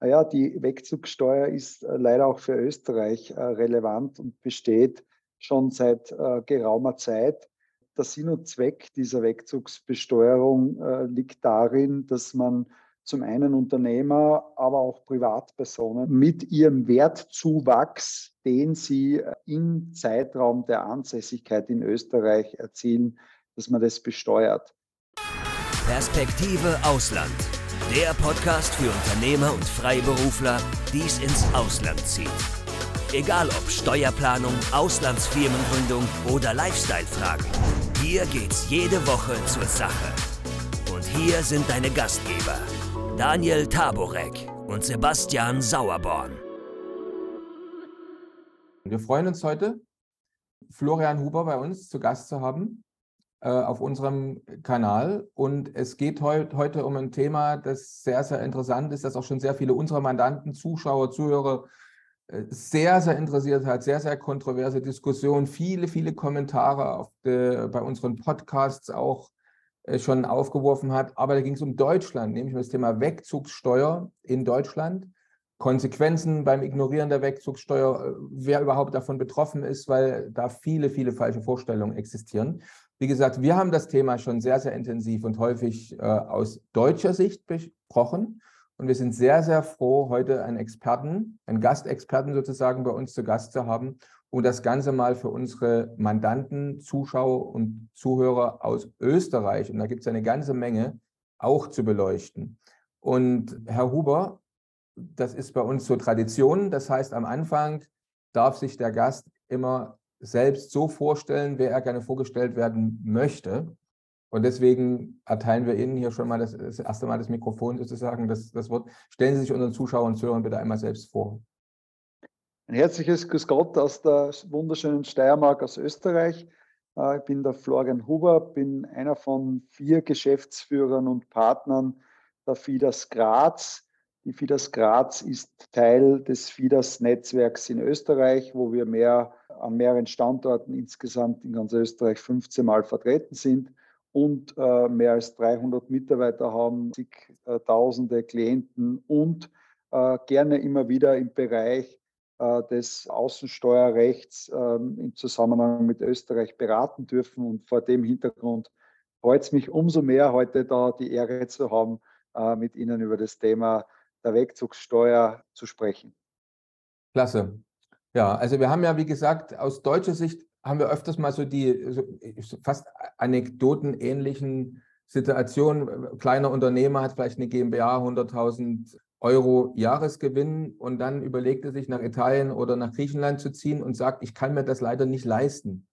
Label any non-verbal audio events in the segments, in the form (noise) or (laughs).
naja, die Wegzugsteuer ist äh, leider auch für Österreich äh, relevant und besteht schon seit äh, geraumer Zeit. Der Sinn und Zweck dieser Wegzugsbesteuerung liegt darin, dass man zum einen Unternehmer, aber auch Privatpersonen mit ihrem Wertzuwachs, den sie im Zeitraum der Ansässigkeit in Österreich erzielen, dass man das besteuert. Perspektive Ausland. Der Podcast für Unternehmer und Freiberufler, die es ins Ausland zieht. Egal ob Steuerplanung, Auslandsfirmengründung oder Lifestyle-Fragen, hier geht's jede Woche zur Sache. Und hier sind deine Gastgeber, Daniel Taborek und Sebastian Sauerborn. Wir freuen uns heute, Florian Huber bei uns zu Gast zu haben. Äh, auf unserem Kanal. Und es geht heut, heute um ein Thema, das sehr, sehr interessant ist, das auch schon sehr viele unserer Mandanten, Zuschauer, Zuhörer äh, sehr, sehr interessiert hat, sehr, sehr kontroverse Diskussionen, viele, viele Kommentare de, bei unseren Podcasts auch äh, schon aufgeworfen hat. Aber da ging es um Deutschland, nämlich um das Thema Wegzugssteuer in Deutschland. Konsequenzen beim Ignorieren der Wegzugssteuer, wer überhaupt davon betroffen ist, weil da viele, viele falsche Vorstellungen existieren. Wie gesagt, wir haben das Thema schon sehr, sehr intensiv und häufig äh, aus deutscher Sicht besprochen. Und wir sind sehr, sehr froh, heute einen Experten, einen Gastexperten sozusagen bei uns zu Gast zu haben, um das Ganze mal für unsere Mandanten, Zuschauer und Zuhörer aus Österreich, und da gibt es eine ganze Menge, auch zu beleuchten. Und Herr Huber, das ist bei uns so Tradition. Das heißt, am Anfang darf sich der Gast immer selbst so vorstellen, wer er gerne vorgestellt werden möchte. Und deswegen erteilen wir Ihnen hier schon mal das, das erste Mal das Mikrofon sozusagen, das, das Wort. Stellen Sie sich unseren Zuschauern und Zuhörern bitte einmal selbst vor. Ein herzliches Grüß Gott aus der wunderschönen Steiermark aus Österreich. Äh, ich bin der Florian Huber, bin einer von vier Geschäftsführern und Partnern der FIDAS Graz. Die FIDAS Graz ist Teil des FIDAS-Netzwerks in Österreich, wo wir mehr an mehreren Standorten insgesamt in ganz Österreich 15 Mal vertreten sind und äh, mehr als 300 Mitarbeiter haben, zigtausende Klienten und äh, gerne immer wieder im Bereich äh, des Außensteuerrechts ähm, im Zusammenhang mit Österreich beraten dürfen. Und vor dem Hintergrund freut es mich umso mehr, heute da die Ehre zu haben, äh, mit Ihnen über das Thema der Wegzugssteuer zu sprechen. Klasse. Ja, also wir haben ja, wie gesagt, aus deutscher Sicht haben wir öfters mal so die so fast anekdotenähnlichen Situationen. Kleiner Unternehmer hat vielleicht eine GmbH, 100.000 Euro Jahresgewinn und dann überlegt er sich nach Italien oder nach Griechenland zu ziehen und sagt, ich kann mir das leider nicht leisten.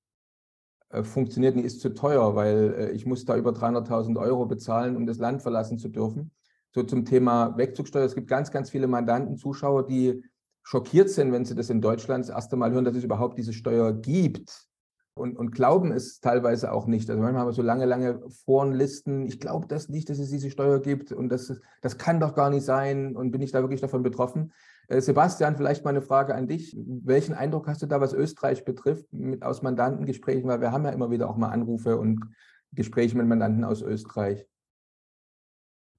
Äh, funktioniert nicht, ist zu teuer, weil äh, ich muss da über 300.000 Euro bezahlen, um das Land verlassen zu dürfen. So zum Thema Wegzugsteuer. Es gibt ganz, ganz viele Mandanten, Zuschauer, die schockiert sind, wenn sie das in Deutschland das erste Mal hören, dass es überhaupt diese Steuer gibt. Und, und glauben es teilweise auch nicht. Also manchmal haben wir so lange, lange Forenlisten. Ich glaube das nicht, dass es diese Steuer gibt und das, das kann doch gar nicht sein. Und bin ich da wirklich davon betroffen? Äh, Sebastian, vielleicht mal eine Frage an dich. Welchen Eindruck hast du da, was Österreich betrifft, mit aus Mandantengesprächen? Weil wir haben ja immer wieder auch mal Anrufe und Gespräche mit Mandanten aus Österreich.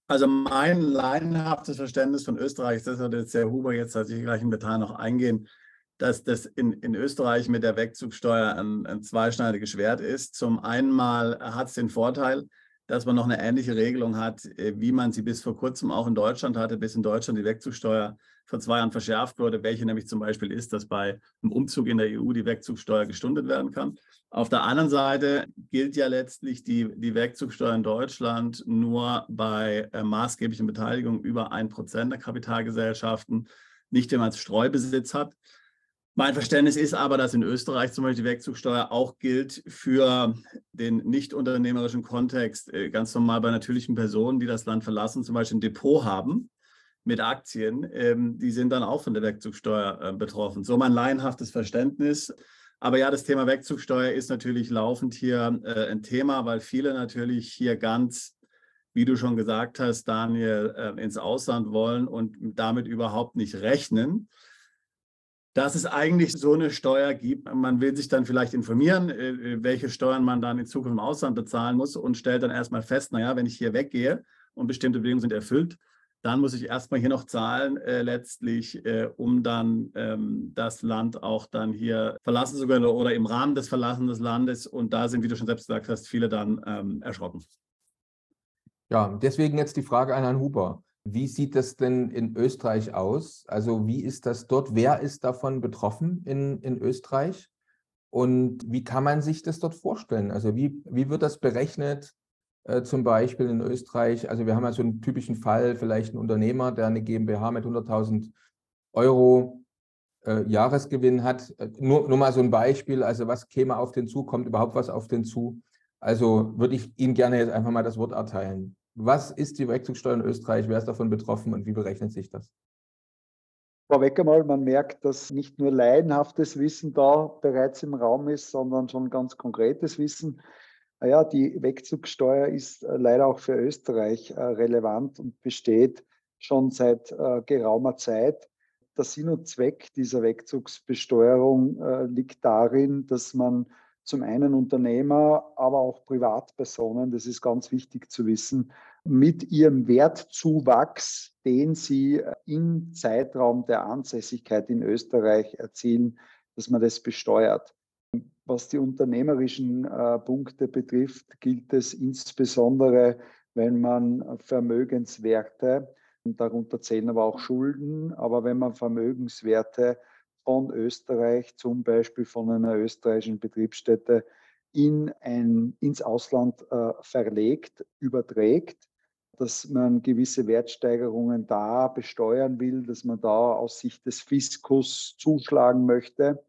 Also mein laienhaftes Verständnis von Österreich, das hat jetzt der Huber jetzt, als ich gleich im Detail noch eingehen, dass das in, in Österreich mit der Wegzugsteuer ein, ein zweischneidiges Schwert ist. Zum einen hat es den Vorteil, dass man noch eine ähnliche Regelung hat, äh, wie man sie bis vor kurzem auch in Deutschland hatte, bis in Deutschland die Wegzugsteuer vor zwei Jahren verschärft wurde, welche nämlich zum Beispiel ist, dass bei einem Umzug in der EU die Wegzugsteuer gestundet werden kann. Auf der anderen Seite gilt ja letztlich die, die Wegzugsteuer in Deutschland nur bei äh, maßgeblichen Beteiligungen über ein Prozent der Kapitalgesellschaften, nicht wenn man es Streubesitz hat. Mein Verständnis ist aber, dass in Österreich zum Beispiel die Wegzugsteuer auch gilt für den nicht unternehmerischen Kontext, äh, ganz normal bei natürlichen Personen, die das Land verlassen, zum Beispiel ein Depot haben mit Aktien, ähm, die sind dann auch von der Wegzugsteuer äh, betroffen. So mein laienhaftes Verständnis. Aber ja, das Thema Wegzugsteuer ist natürlich laufend hier äh, ein Thema, weil viele natürlich hier ganz, wie du schon gesagt hast, Daniel, äh, ins Ausland wollen und damit überhaupt nicht rechnen dass es eigentlich so eine Steuer gibt. Man will sich dann vielleicht informieren, äh, welche Steuern man dann in Zukunft im Ausland bezahlen muss und stellt dann erstmal fest, naja, wenn ich hier weggehe und bestimmte Bedingungen sind erfüllt, dann muss ich erstmal hier noch zahlen, äh, letztlich, äh, um dann ähm, das Land auch dann hier verlassen zu können oder im Rahmen des Verlassen des Landes. Und da sind, wie du schon selbst gesagt hast, viele dann ähm, erschrocken. Ja, deswegen jetzt die Frage an Herrn Huber. Wie sieht das denn in Österreich aus? Also wie ist das dort? Wer ist davon betroffen in, in Österreich? Und wie kann man sich das dort vorstellen? Also wie, wie wird das berechnet? Äh, zum Beispiel in Österreich, also wir haben ja so einen typischen Fall, vielleicht ein Unternehmer, der eine GmbH mit 100.000 Euro äh, Jahresgewinn hat. Äh, nur, nur mal so ein Beispiel, also was käme auf den zu, kommt überhaupt was auf den zu? Also würde ich Ihnen gerne jetzt einfach mal das Wort erteilen. Was ist die Wegzugsteuer in Österreich? Wer ist davon betroffen und wie berechnet sich das? Vorweg einmal, man merkt, dass nicht nur laienhaftes Wissen da bereits im Raum ist, sondern schon ganz konkretes Wissen. Ja, die Wegzugsteuer ist äh, leider auch für Österreich äh, relevant und besteht schon seit äh, geraumer Zeit. Der Sinn und Zweck dieser Wegzugsbesteuerung liegt darin, dass man zum einen Unternehmer, aber auch Privatpersonen, das ist ganz wichtig zu wissen, mit ihrem Wertzuwachs, den sie im Zeitraum der Ansässigkeit in Österreich erzielen, dass man das besteuert. Was die unternehmerischen äh, Punkte betrifft, gilt es insbesondere, wenn man Vermögenswerte, und darunter zählen aber auch Schulden, aber wenn man Vermögenswerte von Österreich, zum Beispiel von einer österreichischen Betriebsstätte, in ein, ins Ausland äh, verlegt, überträgt, dass man gewisse Wertsteigerungen da besteuern will, dass man da aus Sicht des Fiskus zuschlagen möchte.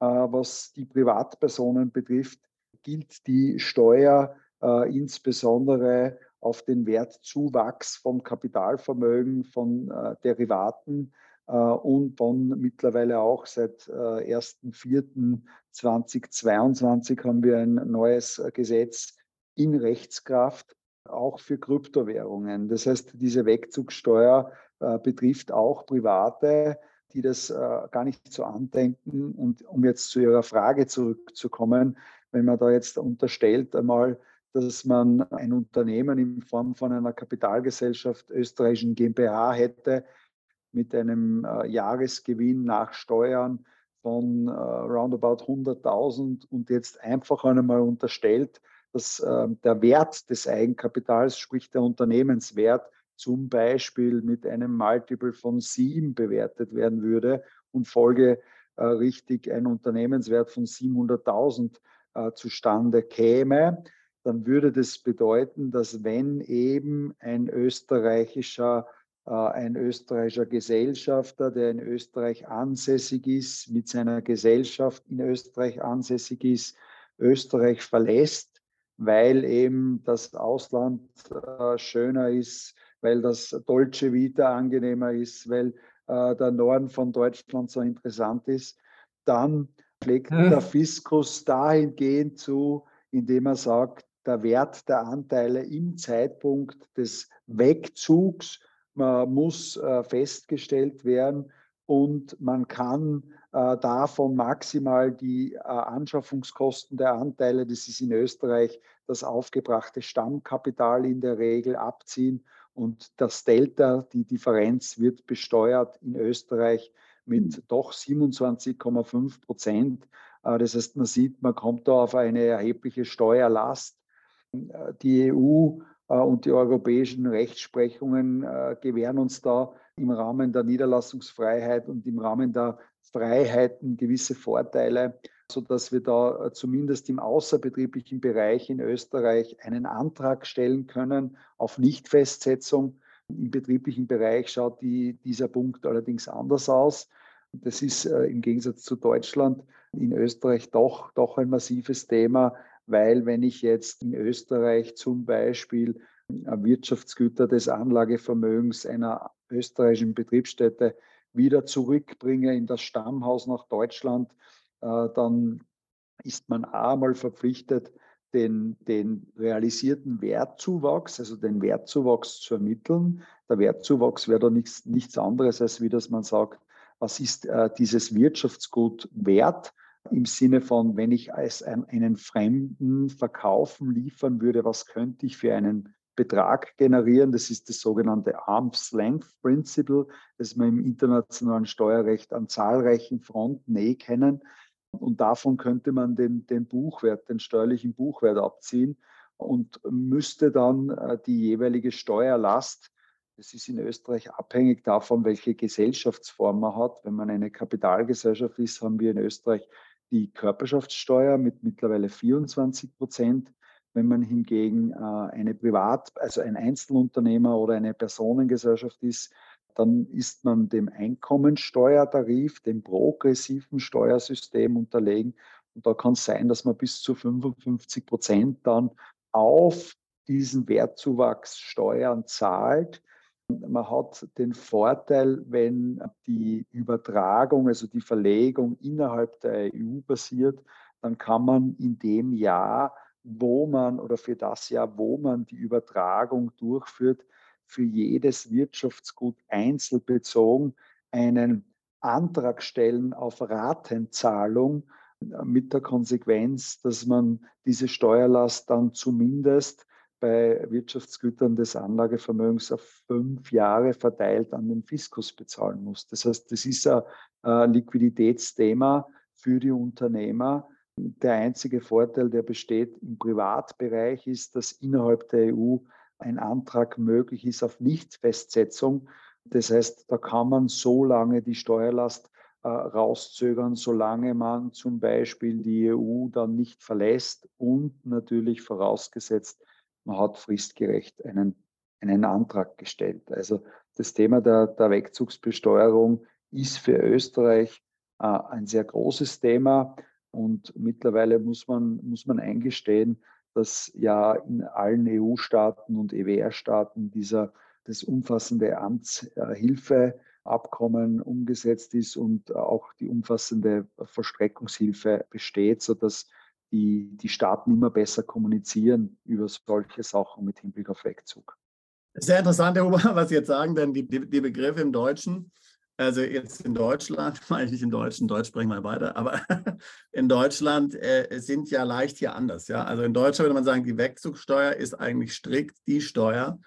Äh, was die Privatpersonen betrifft, gilt die Steuer äh, insbesondere auf den Wertzuwachs vom Kapitalvermögen, von äh, Derivaten und von mittlerweile auch seit 1.4.2022 haben wir ein neues Gesetz in Rechtskraft, auch für Kryptowährungen. Das heißt, diese Wegzugsteuer betrifft auch Private, die das äh, gar nicht so andenken. Und um jetzt zu Ihrer Frage zurückzukommen, wenn man da jetzt unterstellt einmal, dass man ein Unternehmen in Form von einer Kapitalgesellschaft österreichischen GmbH hätte mit einem äh, Jahresgewinn nach Steuern von äh, roundabout 100.000 und jetzt einfach einmal unterstellt, dass äh, der Wert des Eigenkapitals, sprich der Unternehmenswert, zum Beispiel mit einem Multiple von sieben bewertet werden würde und folgerichtig äh, ein Unternehmenswert von 700.000 äh, zustande käme, dann würde das bedeuten, dass wenn eben ein österreichischer äh, ein österreichischer Gesellschafter, der in Österreich ansässig ist, mit seiner Gesellschaft in Österreich ansässig ist, Österreich verlässt, weil eben das Ausland schöner ist, weil das Dolce Vita angenehmer ist, weil äh, der Norden von Deutschland so interessant ist, dann pflegt hm. der Fiskus dahingehend zu, indem er sagt, der Wert der Anteile im Zeitpunkt des Wegzugs äh, muss äh, festgestellt werden und man kann äh, davon maximal die äh, Anschaffungskosten der Anteile, das ist in Österreich das aufgebrachte Stammkapital in der Regel abziehen und das Delta, die Differenz, wird besteuert in Österreich mit hm. doch 27,5 Prozent. Äh, das heißt, man sieht, man kommt da auf eine erhebliche Steuerlast. Äh, die EU äh, und die europäischen Rechtsprechungen gewähren uns da im Rahmen der Niederlassungsfreiheit und im Rahmen der Freiheiten gewisse Vorteile sodass wir da äh, zumindest im außerbetrieblichen Bereich in Österreich einen Antrag stellen können auf Nichtfestsetzung. Im betrieblichen Bereich schaut die, dieser Punkt allerdings anders aus. Das ist äh, im Gegensatz zu Deutschland in Österreich doch, doch ein massives Thema, weil wenn ich jetzt in Österreich zum Beispiel Wirtschaftsgüter des Anlagevermögens einer österreichischen Betriebsstätte wieder zurückbringe in das Stammhaus nach Deutschland, dann ist man einmal verpflichtet, den, den realisierten Wertzuwachs, also den Wertzuwachs zu ermitteln. Der Wertzuwachs wäre da nichts, nichts anderes, als wie dass man sagt, was ist äh, dieses Wirtschaftsgut wert? Im Sinne von, wenn ich es einen Fremden verkaufen, liefern würde, was könnte ich für einen Betrag generieren. Das ist das sogenannte Arm's Length Principle, das wir im internationalen Steuerrecht an zahlreichen Fronten eh kennen. Und davon könnte man den, den Buchwert, den steuerlichen Buchwert abziehen und müsste dann äh, die jeweilige Steuerlast, das ist in Österreich abhängig davon, welche Gesellschaftsform man hat. Wenn man eine Kapitalgesellschaft ist, haben wir in Österreich die Körperschaftssteuer mit mittlerweile 24 Prozent. Wenn man hingegen äh, eine Privat-, also ein Einzelunternehmer oder eine Personengesellschaft ist, dann ist man dem Einkommensteuertarif, dem progressiven Steuersystem unterlegen. Und da kann es sein, dass man bis zu 55 Prozent dann auf diesen Wertzuwachs Steuern zahlt. Man hat den Vorteil, wenn die Übertragung, also die Verlegung innerhalb der EU passiert, dann kann man in dem Jahr wo man oder für das Jahr, wo man die Übertragung durchführt, für jedes Wirtschaftsgut einzelbezogen einen Antrag stellen auf Ratenzahlung mit der Konsequenz, dass man diese Steuerlast dann zumindest bei Wirtschaftsgütern des Anlagevermögens auf fünf Jahre verteilt an den Fiskus bezahlen muss. Das heißt, das ist ein Liquiditätsthema für die Unternehmer, der einzige Vorteil, der besteht im Privatbereich, ist, dass innerhalb der EU ein Antrag möglich ist auf Nichtfestsetzung. Das heißt, da kann man so lange die Steuerlast äh, rauszögern, solange man zum Beispiel die EU dann nicht verlässt und natürlich vorausgesetzt, man hat fristgerecht einen, einen Antrag gestellt. Also das Thema der, der Wegzugsbesteuerung ist für Österreich äh, ein sehr großes Thema. Und mittlerweile muss man, muss man eingestehen, dass ja in allen EU-Staaten und EWR-Staaten dieser das umfassende Amtshilfeabkommen umgesetzt ist und auch die umfassende Verstreckungshilfe besteht, sodass die, die Staaten immer besser kommunizieren über solche Sachen mit Hinblick auf Wegzug. Sehr interessant, Herr Huber, (laughs) was Sie jetzt sagen, denn die, die, die Begriffe im Deutschen also jetzt in Deutschland, (laughs) meine ich nicht in Deutsch, in Deutsch sprechen wir weiter, aber (laughs) in Deutschland äh, sind ja leicht hier anders. Ja? Also in Deutschland würde man sagen, die Wegzugsteuer ist eigentlich strikt die Steuer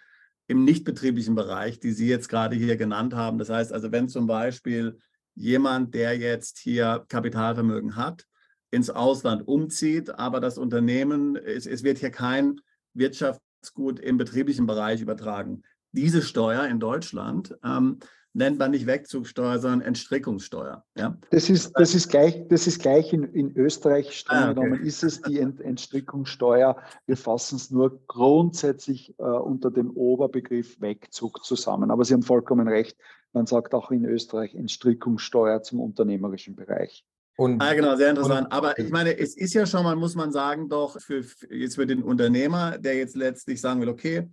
im nichtbetrieblichen Bereich, die Sie jetzt gerade hier genannt haben. Das heißt also, wenn zum Beispiel jemand, der jetzt hier Kapitalvermögen hat, ins Ausland umzieht, aber das Unternehmen, es, es wird hier kein Wirtschaftsgut im betrieblichen Bereich übertragen. Diese Steuer in Deutschland ähm, nennt man nicht Wegzugsteuer, sondern Entstrickungssteuer. Ja? Das, ist, das ist gleich, das ist gleich in, in Österreich streng ah, okay. genommen, ist es die Ent, Entstrickungssteuer. Wir fassen es nur grundsätzlich äh, unter dem Oberbegriff Wegzug zusammen. Aber Sie haben vollkommen recht, man sagt auch in Österreich Entstrickungssteuer zum unternehmerischen Bereich. Und, ah, genau, sehr interessant. Aber ich meine, es ist ja schon mal, muss man sagen, doch für, jetzt für den Unternehmer, der jetzt letztlich sagen will, okay,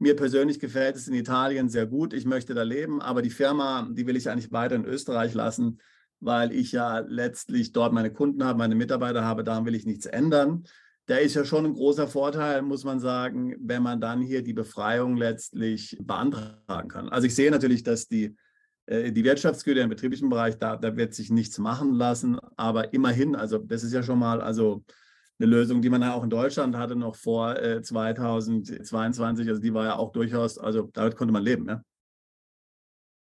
mir persönlich gefällt es in Italien sehr gut. Ich möchte da leben, aber die Firma, die will ich eigentlich weiter in Österreich lassen, weil ich ja letztlich dort meine Kunden habe, meine Mitarbeiter habe. Daran will ich nichts ändern. Da ist ja schon ein großer Vorteil, muss man sagen, wenn man dann hier die Befreiung letztlich beantragen kann. Also ich sehe natürlich, dass die, äh, die Wirtschaftsgüter im betrieblichen Bereich, da, da wird sich nichts machen lassen, aber immerhin, also das ist ja schon mal, also eine Lösung, die man ja auch in Deutschland hatte, noch vor äh, 2022. Also die war ja auch durchaus, also damit konnte man leben. Ja?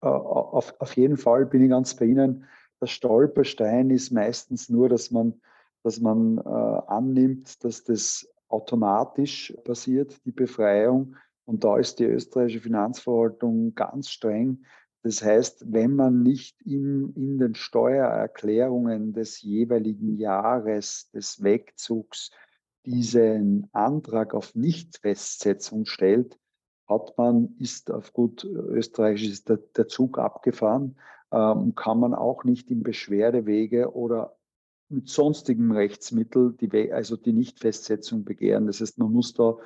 Auf, auf jeden Fall bin ich ganz bei Ihnen. Der Stolperstein ist meistens nur, dass man, dass man äh, annimmt, dass das automatisch passiert, die Befreiung. Und da ist die österreichische Finanzverwaltung ganz streng. Das heißt, wenn man nicht in, in den Steuererklärungen des jeweiligen Jahres des Wegzugs diesen Antrag auf Nichtfestsetzung stellt, hat man, ist auf gut österreichisch ist der, der Zug abgefahren, ähm, kann man auch nicht im Beschwerdewege oder mit sonstigem Rechtsmittel die, also die Nichtfestsetzung begehren. Das heißt, man muss da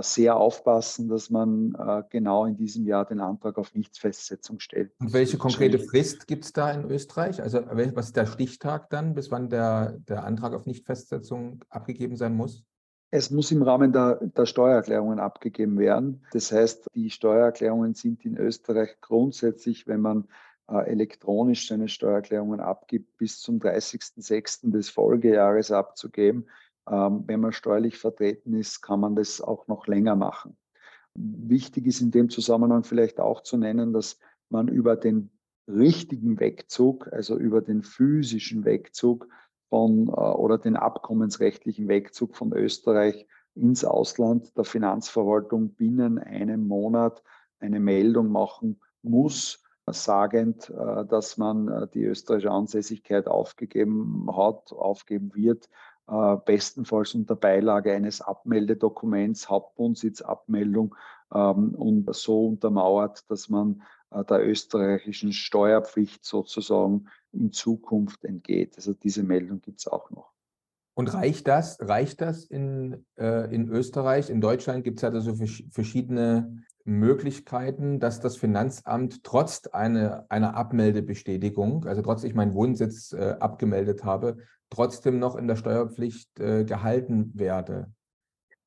sehr aufpassen, dass man äh, genau in diesem Jahr den Antrag auf Nichtsfestsetzung stellt. Und welche konkrete Frist gibt es da in Österreich? Also was ist der Stichtag dann, bis wann der, der Antrag auf Nichtfestsetzung abgegeben sein muss? Es muss im Rahmen der, der, Steuererklärungen abgegeben werden. Das heißt, die Steuererklärungen sind in Österreich grundsätzlich, wenn man äh, elektronisch seine Steuererklärungen abgibt, bis zum 30.06. des Folgejahres abzugeben. Ähm, wenn man steuerlich vertreten ist, kann man das auch noch länger machen. Wichtig ist in dem Zusammenhang vielleicht auch zu nennen, dass man über den richtigen Wegzug, also über den physischen Wegzug von äh, oder den abkommensrechtlichen Wegzug von Österreich ins Ausland der Finanzverwaltung binnen einem Monat eine Meldung machen muss, sagend, äh, dass man äh, die österreichische Ansässigkeit aufgegeben hat, aufgeben wird, bestenfalls unter Beilage eines Abmeldedokuments, Hauptwohnsitzabmeldung ähm, und so untermauert, dass man äh, der österreichischen Steuerpflicht sozusagen in Zukunft entgeht. Also diese Meldung gibt es auch noch. Und reicht das, reicht das in, äh, in Österreich? In Deutschland gibt es halt also verschiedene Möglichkeiten, dass das Finanzamt trotz eine, einer Abmeldebestätigung, also trotz ich meinen Wohnsitz äh, abgemeldet habe, trotzdem noch in der Steuerpflicht äh, gehalten werde.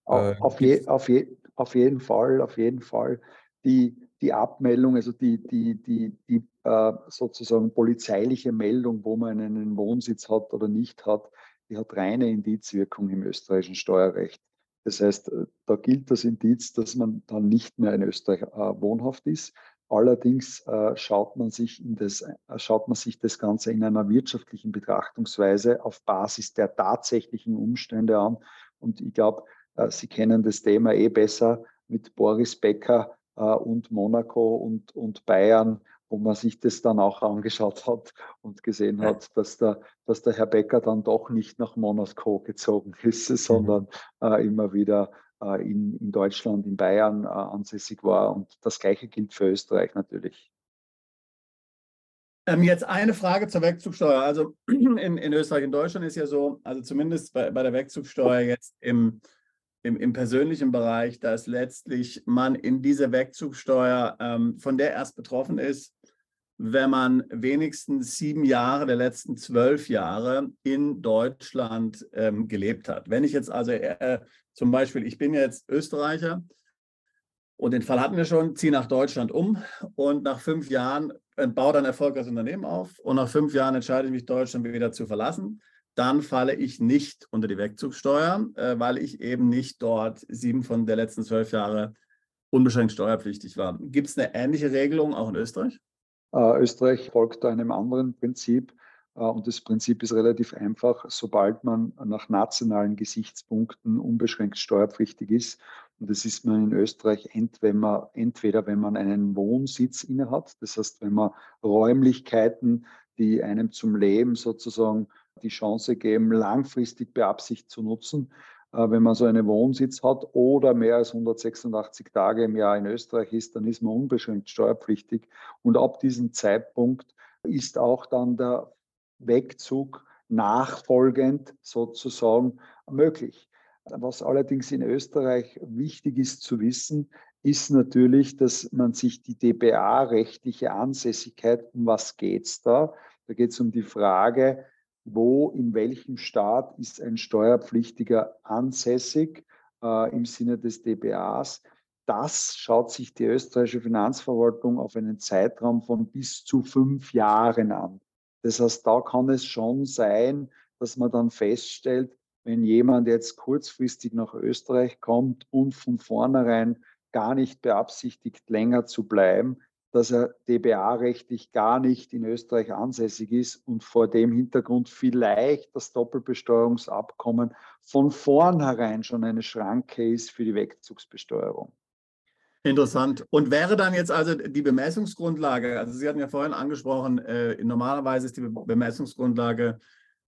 Auf, äh, auf, je, auf, je, auf jeden Fall, auf jeden Fall. Die, die Abmeldung, also die, die, die, die äh, sozusagen polizeiliche Meldung, wo man einen Wohnsitz hat oder nicht hat, die hat reine Indizwirkung im österreichischen Steuerrecht. Das heißt, äh, da gilt das Indiz, dass man dann nicht mehr in Österreich äh, wohnhaft ist. Allerdings äh, schaut, man sich in das, äh, schaut man sich das Ganze in einer wirtschaftlichen Betrachtungsweise auf Basis der tatsächlichen Umstände an. Und ich glaube, äh, Sie kennen das Thema eh besser mit Boris Becker äh, und Monaco und, und Bayern, wo man sich das dann auch angeschaut hat und gesehen hat, dass der, dass der Herr Becker dann doch nicht nach Monaco gezogen ist, (laughs) mhm. sondern äh, immer wieder in, in Deutschland, in Bayern äh, ansässig war. Und das Gleiche gilt für Österreich natürlich. Ähm, jetzt eine Frage zur Wegzugsteuer. Also (clears throat) in, in Österreich und Deutschland ist ja so, also zumindest bei, bei der Wegzugsteuer jetzt im im, im persönlichen Bereich, dass letztlich man in diese Wegzugsteuer, ähm, von der erst betroffen ist, wenn man wenigstens sieben Jahre der letzten zwölf Jahre in Deutschland ähm, gelebt hat. Wenn ich jetzt also äh, zum Beispiel, ich bin jetzt Österreicher und den Fall hatten wir schon, ziehe nach Deutschland um und nach fünf Jahren äh, baue dann erfolgreiches Unternehmen auf und nach fünf Jahren entscheide ich mich, Deutschland wieder zu verlassen dann falle ich nicht unter die Wegzugsteuer, äh, weil ich eben nicht dort sieben von der letzten zwölf Jahre unbeschränkt steuerpflichtig war. Gibt es eine ähnliche Regelung auch in Österreich? Äh, Österreich folgt einem anderen Prinzip. Äh, und das Prinzip ist relativ einfach. Sobald man nach nationalen Gesichtspunkten unbeschränkt steuerpflichtig ist, und das ist man in Österreich entweder, entweder wenn man einen Wohnsitz innehat, das heißt, wenn man Räumlichkeiten, die einem zum Leben sozusagen die Chance geben, langfristig Beabsicht zu nutzen, äh, wenn man so einen Wohnsitz hat oder mehr als 186 Tage im Jahr in Österreich ist, dann ist man unbeschränkt steuerpflichtig. Und ab diesem Zeitpunkt ist auch dann der Wegzug nachfolgend sozusagen möglich. Was allerdings in Österreich wichtig ist zu wissen, ist natürlich, dass man sich die DBA-rechtliche Ansässigkeit, um was geht es da? Da geht es um die Frage, wo, in welchem Staat ist ein Steuerpflichtiger ansässig äh, im Sinne des DBAs. Das schaut sich die österreichische Finanzverwaltung auf einen Zeitraum von bis zu fünf Jahren an. Das heißt, da kann es schon sein, dass man dann feststellt, wenn jemand jetzt kurzfristig nach Österreich kommt und von vornherein gar nicht beabsichtigt, länger zu bleiben, dass er DBA-rechtlich gar nicht in Österreich ansässig ist und vor dem Hintergrund vielleicht das Doppelbesteuerungsabkommen von vornherein schon eine Schranke ist für die Wegzugsbesteuerung. Interessant. Und wäre dann jetzt also die Bemessungsgrundlage, also Sie hatten ja vorhin angesprochen, äh, normalerweise ist die Bemessungsgrundlage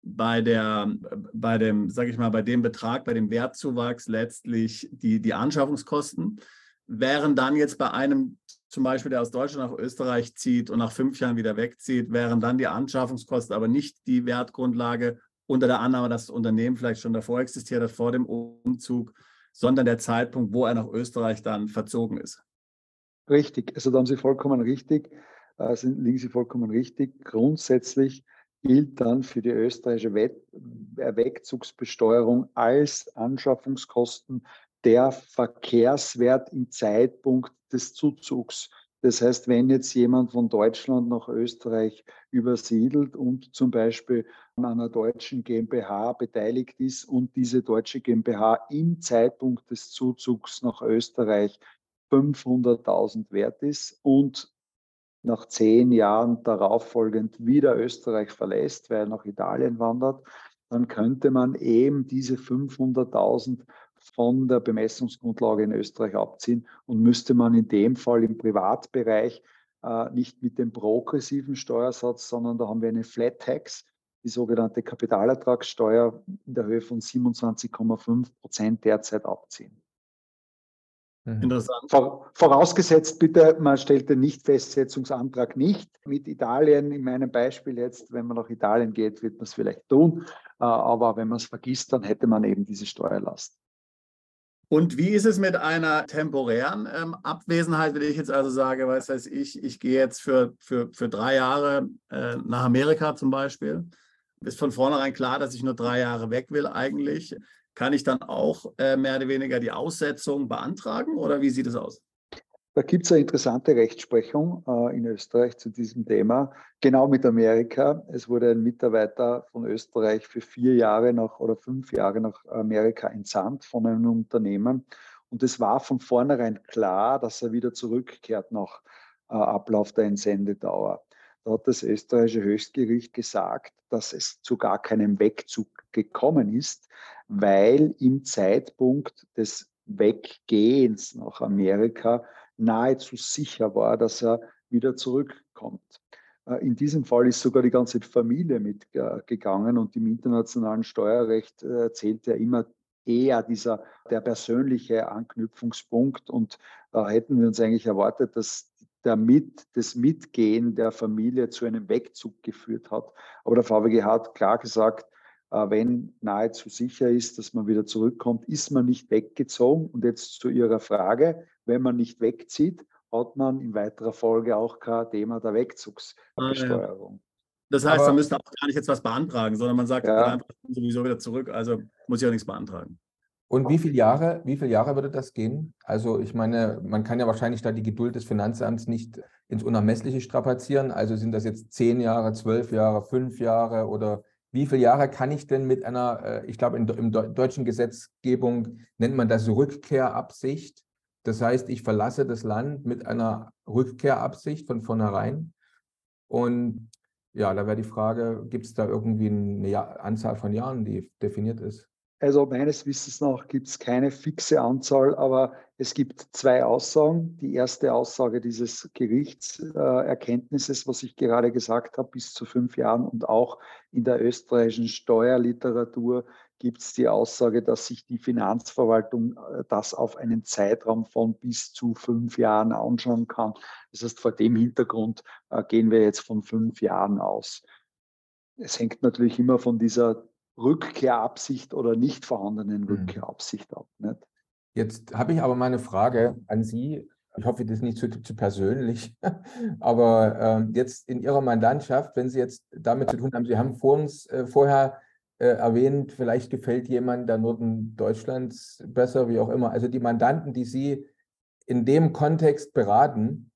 bei der, bei dem, sage ich mal, bei dem Betrag, bei dem Wertzuwachs letztlich die, die Anschaffungskosten. Wären dann jetzt bei einem zum Beispiel, der aus Deutschland nach Österreich zieht und nach fünf Jahren wieder wegzieht, wären dann die Anschaffungskosten aber nicht die Wertgrundlage unter der Annahme, dass das Unternehmen vielleicht schon davor existiert hat, vor dem Umzug, sondern der Zeitpunkt, wo er nach Österreich dann verzogen ist. Richtig, also da haben Sie vollkommen richtig, äh, sind, liegen Sie vollkommen richtig. Grundsätzlich gilt dann für die österreichische Wegzugsbesteuerung als Anschaffungskosten der Verkehrswert im Zeitpunkt des Zuzugs. Das heißt, wenn jetzt jemand von Deutschland nach Österreich übersiedelt und zum Beispiel einer deutschen GmbH beteiligt ist und diese deutsche GmbH im Zeitpunkt des Zuzugs nach Österreich 500.000 wert ist und nach zehn Jahren darauf folgend wieder Österreich verlässt, weil er nach Italien wandert, dann könnte man eben diese 500.000 von der Bemessungsgrundlage in Österreich abziehen und müsste man in dem Fall im Privatbereich äh, nicht mit dem progressiven Steuersatz, sondern da haben wir eine Flat Tax, die sogenannte Kapitalertragssteuer in der Höhe von 27,5 Prozent derzeit abziehen. Mhm. Interessant. Vorausgesetzt bitte, man stellt den Nichtfestsetzungsantrag nicht. Mit Italien, in meinem Beispiel jetzt, wenn man nach Italien geht, wird man es vielleicht tun. Äh, aber wenn man es vergisst, dann hätte man eben diese Steuerlast. Und wie ist es mit einer temporären ähm, Abwesenheit, wenn ich jetzt also sage, was weiß ich, ich gehe jetzt für, für, für drei Jahre äh, nach Amerika zum Beispiel. Ist von vornherein klar, dass ich nur drei Jahre weg will eigentlich. Kann ich dann auch äh, mehr oder weniger die Aussetzung beantragen oder wie sieht es aus? Da gibt es eine interessante Rechtsprechung äh, in Österreich zu diesem Thema, genau mit Amerika. Es wurde ein Mitarbeiter von Österreich für vier Jahre nach oder fünf Jahre nach Amerika entsandt von einem Unternehmen. Und es war von vornherein klar, dass er wieder zurückkehrt nach äh, Ablauf der Entsendedauer. Da hat das österreichische Höchstgericht gesagt, dass es zu gar keinem Wegzug gekommen ist, weil im Zeitpunkt des Weggehens nach Amerika nahezu sicher war, dass er wieder zurückkommt. Äh, in diesem Fall ist sogar die ganze Familie mitgegangen und im internationalen Steuerrecht äh, zählt ja immer eher dieser der persönliche Anknüpfungspunkt und da hätten wir uns eigentlich erwartet, dass der Mit, das Mitgehen der Familie zu einem Wegzug geführt hat. Aber der VWG hat klar gesagt, äh, wenn nahezu sicher ist, dass man wieder zurückkommt, ist man nicht weggezogen. Und jetzt zu Ihrer Frage, wenn man nicht wegzieht, hat man in weiterer Folge auch kein Thema der Wegzugsbesteuerung. Ah. Das heißt, Aber, man müsste auch gar nicht jetzt was beantragen, sondern man sagt ja. einfach sowieso wieder zurück, also muss ich auch nichts beantragen. Und wie viele Jahre, wie viele Jahre würde das gehen? Also ich meine, man kann ja wahrscheinlich da die Geduld des Finanzamts nicht ins Unermessliche strapazieren. Also sind das jetzt zehn Jahre, zwölf Jahre, fünf Jahre oder wie viele Jahre kann ich denn mit einer, äh, ich glaube, in, in deutschen Gesetzgebung nennt man das Rückkehrabsicht. Das heißt, ich verlasse das Land mit einer Rückkehrabsicht von vornherein. Und ja, da wäre die Frage, gibt es da irgendwie eine Anzahl von Jahren, die definiert ist? Also meines Wissens nach gibt es keine fixe Anzahl, aber es gibt zwei Aussagen. Die erste Aussage dieses Gerichtserkenntnisses, äh, was ich gerade gesagt habe, bis zu fünf Jahren und auch in der österreichischen Steuerliteratur gibt es die Aussage, dass sich die Finanzverwaltung äh, das auf einen Zeitraum von bis zu fünf Jahren anschauen kann. Das heißt, vor dem Hintergrund äh, gehen wir jetzt von fünf Jahren aus. Es hängt natürlich immer von dieser Rückkehrabsicht oder nicht vorhandenen mhm. Rückkehrabsicht ab. Nicht? Jetzt habe ich aber mal eine Frage an Sie. Ich hoffe, das ist nicht zu, zu persönlich, (laughs) aber äh, jetzt in Ihrer Mandantschaft, wenn Sie jetzt damit zu tun haben, Sie haben vor uns, äh, vorher äh, erwähnt, vielleicht gefällt jemand der Norden Deutschlands besser, wie auch immer. Also die Mandanten, die Sie in dem Kontext beraten,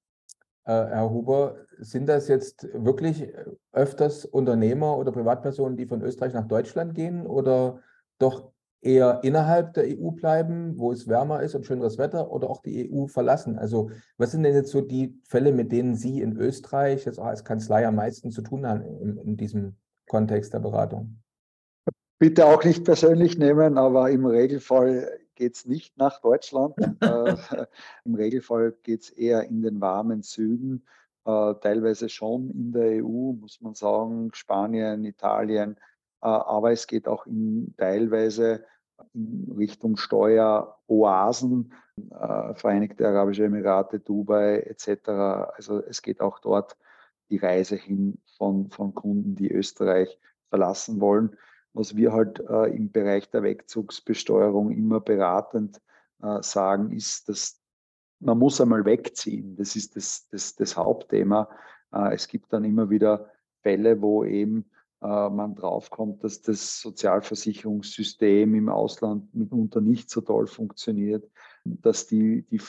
Herr Huber, sind das jetzt wirklich öfters Unternehmer oder Privatpersonen, die von Österreich nach Deutschland gehen oder doch eher innerhalb der EU bleiben, wo es wärmer ist und schöneres Wetter oder auch die EU verlassen? Also was sind denn jetzt so die Fälle, mit denen Sie in Österreich jetzt auch als Kanzlei am meisten zu tun haben in, in diesem Kontext der Beratung? Bitte auch nicht persönlich nehmen, aber im Regelfall geht es nicht nach Deutschland. (laughs) äh, Im Regelfall geht es eher in den warmen Süden äh, teilweise schon in der EU, muss man sagen, Spanien, Italien, äh, aber es geht auch in, teilweise in Richtung Steueroasen, äh, Vereinigte Arabische Emirate, Dubai etc. Also es geht auch dort die Reise hin von, von Kunden, die Österreich verlassen wollen. Was wir halt äh, im Bereich der Wegzugsbesteuerung immer beratend äh, sagen, ist, dass man muss einmal wegziehen. Das ist das, das, das Hauptthema. Äh, es gibt dann immer wieder Fälle, wo eben äh, man draufkommt, dass das Sozialversicherungssystem im Ausland mitunter nicht so toll funktioniert, dass die, die,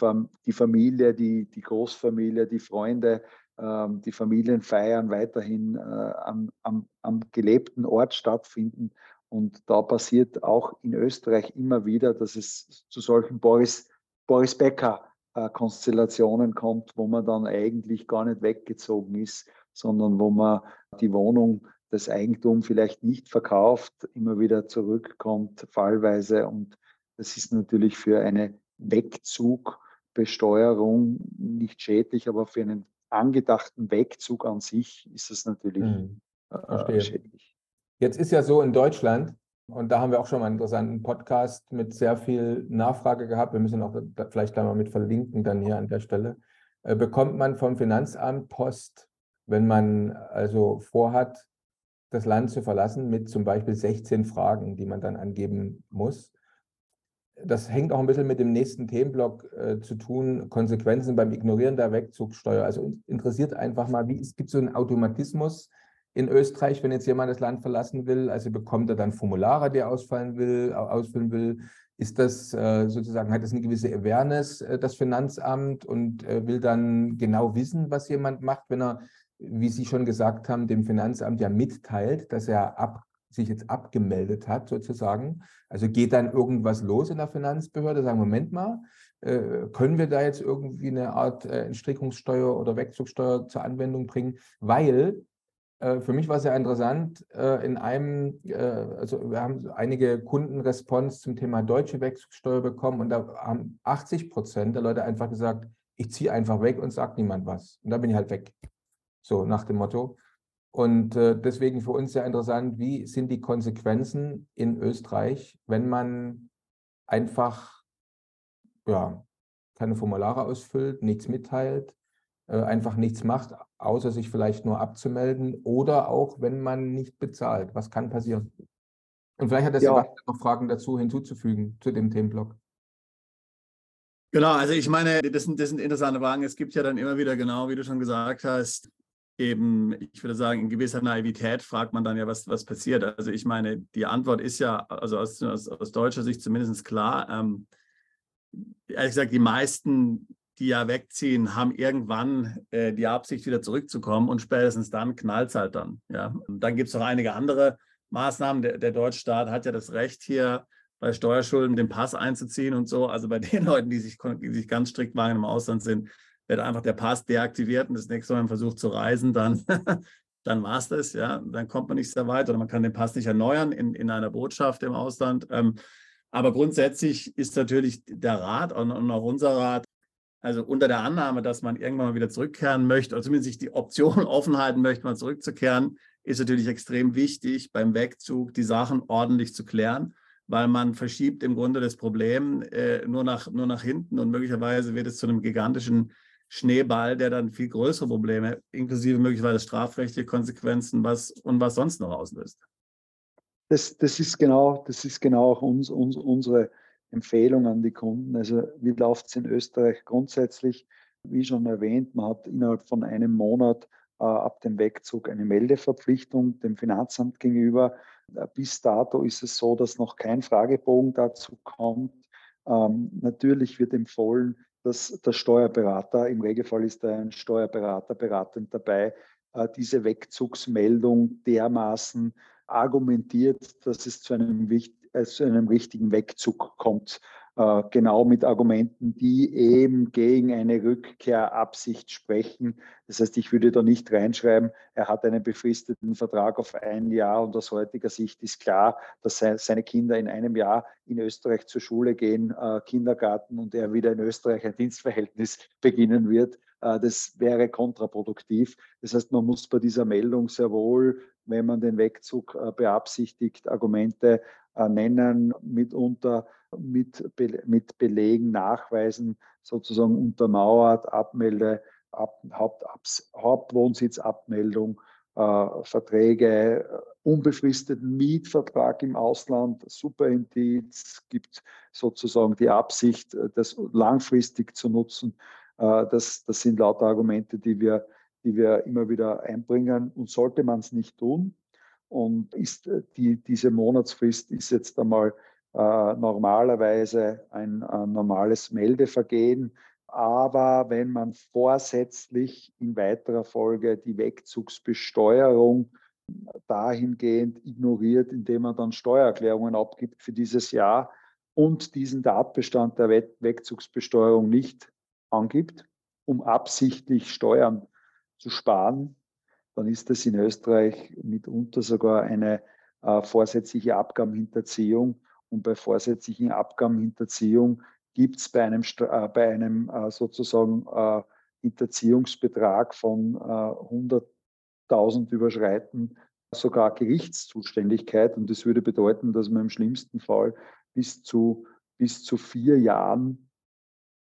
die Familie, die, die Großfamilie, die Freunde, die Familienfeiern weiterhin äh, am, am, am gelebten Ort stattfinden. Und da passiert auch in Österreich immer wieder, dass es zu solchen Boris, Boris Becker äh, kommt, wo man dann eigentlich gar nicht weggezogen ist, sondern wo man die Wohnung, das Eigentum vielleicht nicht verkauft, immer wieder zurückkommt, fallweise. Und das ist natürlich für eine Wegzugbesteuerung nicht schädlich, aber für einen angedachten Wegzug an sich ist es natürlich hm, äh, schädlich. Jetzt ist ja so in Deutschland, und da haben wir auch schon mal einen interessanten Podcast mit sehr viel Nachfrage gehabt. Wir müssen auch da vielleicht da mal mit verlinken, dann hier an der Stelle. Äh, bekommt man vom Finanzamt Post, wenn man also vorhat, das Land zu verlassen, mit zum Beispiel 16 Fragen, die man dann angeben muss. Das hängt auch ein bisschen mit dem nächsten Themenblock äh, zu tun, Konsequenzen beim Ignorieren der Wegzugsteuer. Also interessiert einfach mal, wie es gibt so einen Automatismus, in Österreich, wenn jetzt jemand das Land verlassen will? Also bekommt er dann Formulare, die er ausfallen will, ausfüllen will? Ist das äh, sozusagen, hat das eine gewisse Awareness, äh, das Finanzamt, und äh, will dann genau wissen, was jemand macht, wenn er, wie Sie schon gesagt haben, dem Finanzamt ja mitteilt, dass er ab, sich jetzt abgemeldet hat, sozusagen? Also geht dann irgendwas los in der Finanzbehörde? Sagen, Moment mal, äh, können wir da jetzt irgendwie eine Art äh, Entstrickungssteuer oder Wegzugsteuer zur Anwendung bringen? Weil äh, für mich war es sehr interessant, äh, in einem, äh, also wir haben einige Kundenresponse zum Thema deutsche Wechselsteuer bekommen und da haben 80 Prozent der Leute einfach gesagt, ich ziehe einfach weg und sage niemand was. Und da bin ich halt weg. So nach dem Motto. Und deswegen für uns sehr interessant, wie sind die Konsequenzen in Österreich, wenn man einfach ja, keine Formulare ausfüllt, nichts mitteilt, einfach nichts macht, außer sich vielleicht nur abzumelden oder auch, wenn man nicht bezahlt. Was kann passieren? Und vielleicht hat der ja. Sebastian noch Fragen dazu hinzuzufügen zu dem Themenblock. Genau, also ich meine, das sind, das sind interessante Fragen. Es gibt ja dann immer wieder, genau wie du schon gesagt hast, eben, ich würde sagen, in gewisser Naivität fragt man dann ja, was, was passiert. Also ich meine, die Antwort ist ja, also aus, aus, aus deutscher Sicht zumindest klar. Ähm, ehrlich gesagt, die meisten die ja wegziehen, haben irgendwann äh, die Absicht, wieder zurückzukommen und spätestens dann knallt es halt dann. Ja. Und dann gibt es noch einige andere Maßnahmen. Der, der deutsche Staat hat ja das Recht hier bei Steuerschulden den Pass einzuziehen und so. Also bei den (laughs) Leuten, die sich, die sich ganz strikt wagen im Ausland sind, wird einfach der Pass deaktiviert und das nächste Mal, versucht zu reisen, dann, (laughs) dann war es das. Ja. Dann kommt man nicht sehr weit oder man kann den Pass nicht erneuern in, in einer Botschaft im Ausland. Ähm, aber grundsätzlich ist natürlich der Rat und auch unser Rat also unter der Annahme, dass man irgendwann mal wieder zurückkehren möchte oder zumindest sich die Option (laughs) offen halten möchte, mal zurückzukehren, ist natürlich extrem wichtig, beim Wegzug die Sachen ordentlich zu klären, weil man verschiebt im Grunde das Problem äh, nur, nach, nur nach hinten und möglicherweise wird es zu einem gigantischen Schneeball, der dann viel größere Probleme, inklusive möglicherweise strafrechtliche Konsequenzen was, und was sonst noch auslöst. Das, das, ist genau, das ist genau auch uns, uns, unsere Empfehlung an die Kunden. Also wie läuft es in Österreich grundsätzlich? Wie schon erwähnt, man hat innerhalb von einem Monat äh, ab dem Wegzug eine Meldeverpflichtung dem Finanzamt gegenüber. Äh, bis dato ist es so, dass noch kein Fragebogen dazu kommt. Ähm, natürlich wird empfohlen, dass der Steuerberater, im Regelfall ist da ein Steuerberater beratend dabei, äh, diese Wegzugsmeldung dermaßen argumentiert, dass es zu einem wichtigen zu einem richtigen Wegzug kommt. Äh, genau mit Argumenten, die eben gegen eine Rückkehrabsicht sprechen. Das heißt, ich würde da nicht reinschreiben, er hat einen befristeten Vertrag auf ein Jahr und aus heutiger Sicht ist klar, dass seine Kinder in einem Jahr in Österreich zur Schule gehen, äh, Kindergarten und er wieder in Österreich ein Dienstverhältnis (laughs) beginnen wird. Äh, das wäre kontraproduktiv. Das heißt, man muss bei dieser Meldung sehr wohl, wenn man den Wegzug beabsichtigt, Argumente nennen, mitunter mit, mit Belegen, Nachweisen sozusagen untermauert, Abmelde, Ab, Haupt, Hauptwohnsitzabmeldung, äh, Verträge, äh, unbefristeten Mietvertrag im Ausland, Superindiz, gibt sozusagen die Absicht, äh, das langfristig zu nutzen. Äh, das, das sind lauter Argumente, die wir, die wir immer wieder einbringen. Und sollte man es nicht tun, und ist äh, die, diese Monatsfrist ist jetzt einmal normalerweise ein, ein normales Meldevergehen. Aber wenn man vorsätzlich in weiterer Folge die Wegzugsbesteuerung dahingehend ignoriert, indem man dann Steuererklärungen abgibt für dieses Jahr und diesen Tatbestand der Wegzugsbesteuerung nicht angibt, um absichtlich Steuern zu sparen, dann ist das in Österreich mitunter sogar eine äh, vorsätzliche Abgabenhinterziehung. Und bei vorsätzlichen Abgabenhinterziehung gibt es bei einem, äh, bei einem äh, sozusagen äh, Hinterziehungsbetrag von 100.000 äh, überschreiten sogar Gerichtszuständigkeit. Und das würde bedeuten, dass man im schlimmsten Fall bis zu, bis zu vier Jahren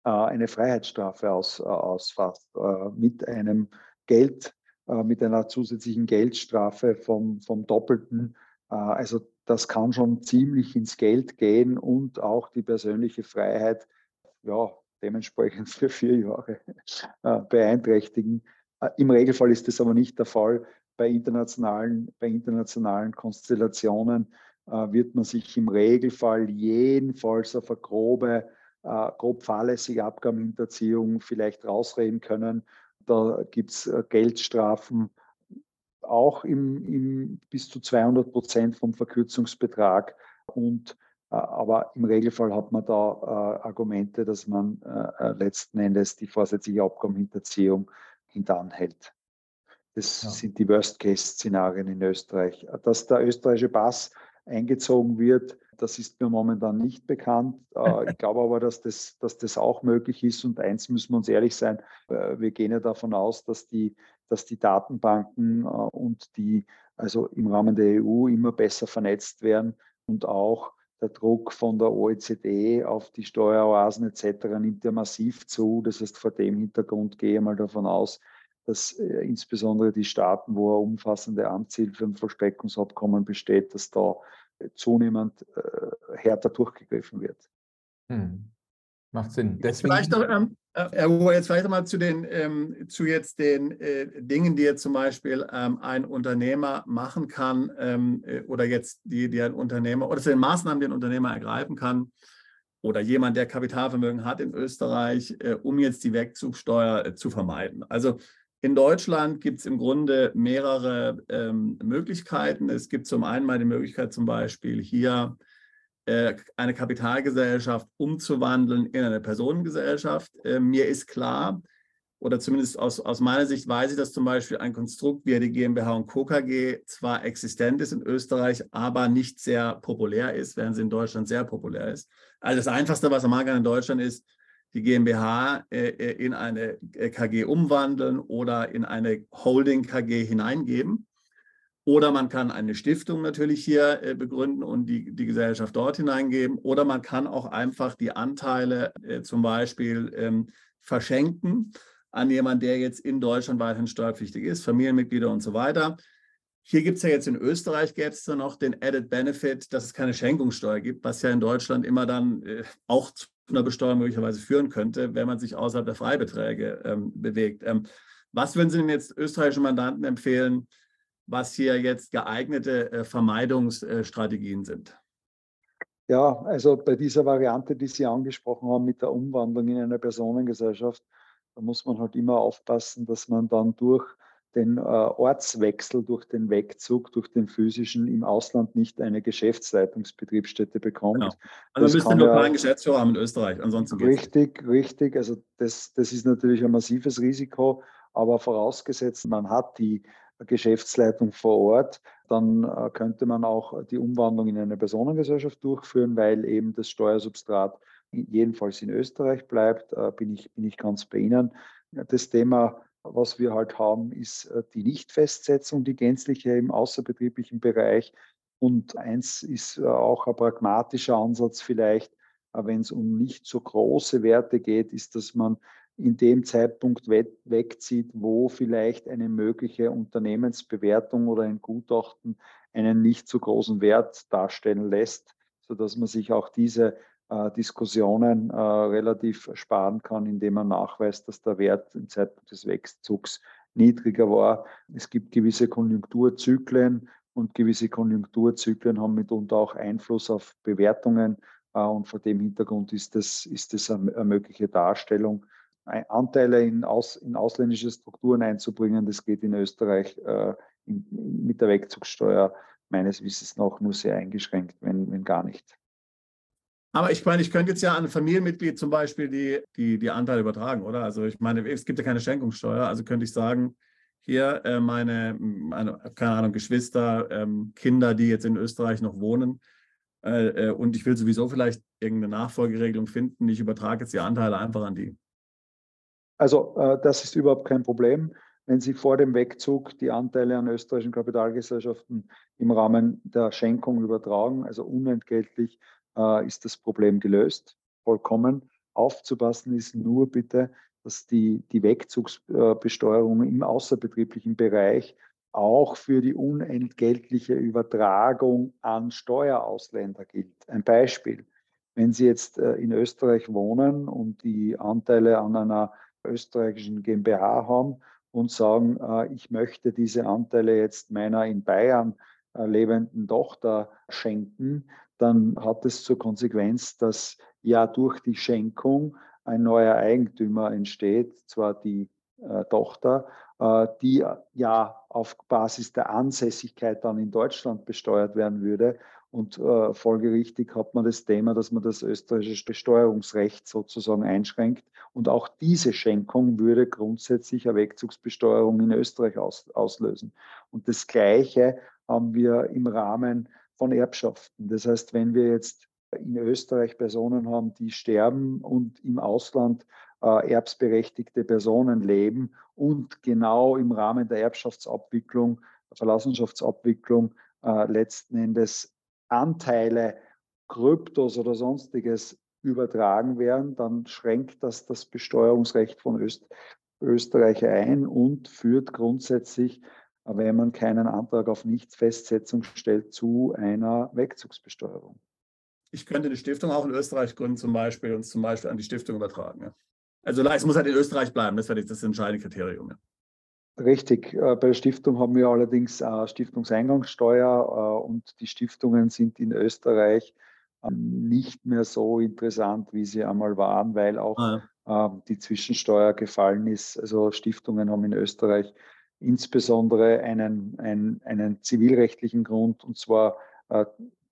äh, eine Freiheitsstrafe aus, äh, ausfasst mit einem Geld, mit einer zusätzlichen Geldstrafe vom, vom Doppelten. Also das kann schon ziemlich ins Geld gehen und auch die persönliche Freiheit ja, dementsprechend für vier Jahre äh, beeinträchtigen. Im Regelfall ist das aber nicht der Fall bei internationalen, bei internationalen Konstellationen äh, wird man sich im Regelfall jedenfalls auf eine grobe, äh, grob fahrlässige Abgabenhinterziehung vielleicht rausreden können. Da gibt es äh, Geldstrafen auch im, im, bis zu 200 Prozent vom Verkürzungsbetrag. Und, äh, aber im Regelfall hat man da äh, Argumente, dass man äh, letzten Endes die vorsätzliche Abgabenhinterziehung hintanhält. Das ja. sind die Worst-Case-Szenarien in Österreich. Dass der österreichische Pass eingezogen wird, das ist mir momentan nicht bekannt. (laughs) Äh, ich glaube aber, dass das, dass das auch möglich ist. Und eins müssen wir uns ehrlich sein, äh, wir gehen ja davon aus, dass die, dass die Datenbanken äh, und die, also im Rahmen der EU immer besser vernetzt werden und auch der Druck von der OECD auf die Steueroasen etc. nimmt ja massiv zu. Das heißt, vor dem Hintergrund gehe ich mal davon aus, dass äh, insbesondere die Staaten, wo ein umfassende Amtshilfe und Vollstreckungsabkommen besteht, dass da äh, zunehmend äh, härter durchgegriffen wird. Hm. Macht Sinn. Deswegen vielleicht noch, ähm, äh, jetzt vielleicht mal zu den ähm, zu jetzt den äh, Dingen, die jetzt zum Beispiel ähm, ein Unternehmer machen kann ähm, äh, oder jetzt die, die ein Unternehmer oder zu den Maßnahmen, die ein Unternehmer ergreifen kann oder jemand, der Kapitalvermögen hat in Österreich, äh, um jetzt die Wegzugsteuer äh, zu vermeiden. Also in Deutschland gibt es im Grunde mehrere ähm, Möglichkeiten. Es gibt zum einen mal die Möglichkeit, zum Beispiel hier äh, eine Kapitalgesellschaft umzuwandeln in eine Personengesellschaft. Äh, mir ist klar, oder zumindest aus, aus meiner Sicht weiß ich, dass zum Beispiel ein Konstrukt wie die GmbH und Co. KG zwar existent ist in Österreich, aber nicht sehr populär ist, während sie in Deutschland sehr populär ist. Also das Einfachste, was machen kann in Deutschland ist, die GmbH äh, äh in eine äh, KG umwandeln oder in eine Holding KG hineingeben. Oder man kann eine Stiftung natürlich hier begründen und die, die Gesellschaft dort hineingeben. Oder man kann auch einfach die Anteile zum Beispiel ähm, verschenken an jemanden, der jetzt in Deutschland weiterhin steuerpflichtig ist, Familienmitglieder und so weiter. Hier gibt es ja jetzt in Österreich, gäbe es ja noch den Added Benefit, dass es keine Schenkungssteuer gibt, was ja in Deutschland immer dann äh, auch einer Besteuerung möglicherweise führen könnte, wenn man sich außerhalb der Freibeträge ähm, bewegt. Ähm, was würden Sie denn jetzt österreichischen Mandanten empfehlen, was hier jetzt geeignete äh, Vermeidungsstrategien sind? Ja, also bei dieser Variante, die Sie angesprochen haben mit der Umwandlung in eine Personengesellschaft, da muss man halt immer aufpassen, dass man dann durch den äh, Ortswechsel, durch den Wegzug, durch den physischen im Ausland nicht eine Geschäftsleitungsbetriebsstätte bekommt. Genau. Also das müsste lokalen ja, Geschäftsführer haben in Österreich, ansonsten Richtig, geht's. richtig. Also das, das ist natürlich ein massives Risiko, aber vorausgesetzt, man hat die Geschäftsleitung vor Ort, dann äh, könnte man auch die Umwandlung in eine Personengesellschaft durchführen, weil eben das Steuersubstrat jedenfalls in Österreich bleibt, äh, bin, ich, bin ich ganz bei Ihnen. Das Thema was wir halt haben, ist äh, die Nichtfestsetzung, die gänzliche im außerbetrieblichen Bereich. Und eins ist äh, auch ein pragmatischer Ansatz vielleicht, äh, wenn es um nicht so große Werte geht, ist, dass man in dem Zeitpunkt wegzieht, wo vielleicht eine mögliche Unternehmensbewertung oder ein Gutachten einen nicht so großen Wert darstellen lässt, sodass man sich auch diese Diskussionen äh, relativ sparen kann, indem man nachweist, dass der Wert im Zeitpunkt des Wegzugs niedriger war. Es gibt gewisse Konjunkturzyklen und gewisse Konjunkturzyklen haben mitunter auch Einfluss auf Bewertungen. Äh, und vor dem Hintergrund ist das, ist das eine, mögliche Darstellung. Anteile in, aus, in, ausländische Strukturen einzubringen, das geht in Österreich äh, in, mit der Wegzugssteuer meines Wissens nach nur sehr eingeschränkt, wenn, wenn gar nicht. Aber ich meine, ich könnte jetzt ja an ein Familienmitglied zum Beispiel die, die, die Anteile übertragen, oder? Also ich meine, es gibt ja keine Schenkungssteuer, also könnte ich sagen, hier äh, meine, meine, keine Ahnung, Geschwister, ähm, Kinder, die jetzt in Österreich noch wohnen, äh, äh, und ich will sowieso vielleicht irgendeine Nachfolgeregelung finden, ich übertrage jetzt die Anteile einfach an die. Also das ist überhaupt kein Problem. Wenn Sie vor dem Wegzug die Anteile an österreichischen Kapitalgesellschaften im Rahmen der Schenkung übertragen, also unentgeltlich, äh, ist das Problem gelöst. Vollkommen. Aufzupassen ist nur bitte, dass die, die Wegzugsbesteuerung im außerbetrieblichen Bereich auch für die unentgeltliche Übertragung an Steuerausländer gilt. Ein Beispiel. Wenn Sie jetzt äh, in Österreich wohnen und die Anteile an einer österreichischen GmbH haben und sagen, äh, ich möchte diese Anteile jetzt meiner in Bayern äh, lebenden Tochter schenken, dann hat es zur Konsequenz, dass ja durch die Schenkung ein neuer Eigentümer entsteht, zwar die äh, Tochter, äh, die ja auf Basis der Ansässigkeit dann in Deutschland besteuert werden würde. Und äh, folgerichtig hat man das Thema, dass man das österreichische Besteuerungsrecht sozusagen einschränkt. Und auch diese Schenkung würde grundsätzlich eine Wegzugsbesteuerung in Österreich aus, auslösen. Und das Gleiche haben wir im Rahmen von Erbschaften. Das heißt, wenn wir jetzt in Österreich Personen haben, die sterben und im Ausland äh, erbsberechtigte Personen leben und genau im Rahmen der Erbschaftsabwicklung, Verlassenschaftsabwicklung äh, letzten Endes Anteile, Kryptos oder sonstiges übertragen werden, dann schränkt das das Besteuerungsrecht von Öst Österreich ein und führt grundsätzlich, wenn man keinen Antrag auf Nichtfestsetzung stellt, zu einer Wegzugsbesteuerung. Ich könnte eine Stiftung auch in Österreich gründen zum Beispiel und zum Beispiel an die Stiftung übertragen. Ja. Also es muss halt in Österreich bleiben, das wäre das entscheidende Kriterium. Ja. Richtig. Äh, bei der Stiftung haben wir allerdings Stiftungseingangssteuer äh, und die Stiftungen sind in Österreich nicht mehr so interessant, wie sie einmal waren, weil auch ah, ja. Die Zwischensteuer gefallen ist. Also Stiftungen haben in Österreich insbesondere einen, einen, einen zivilrechtlichen Grund und zwar äh,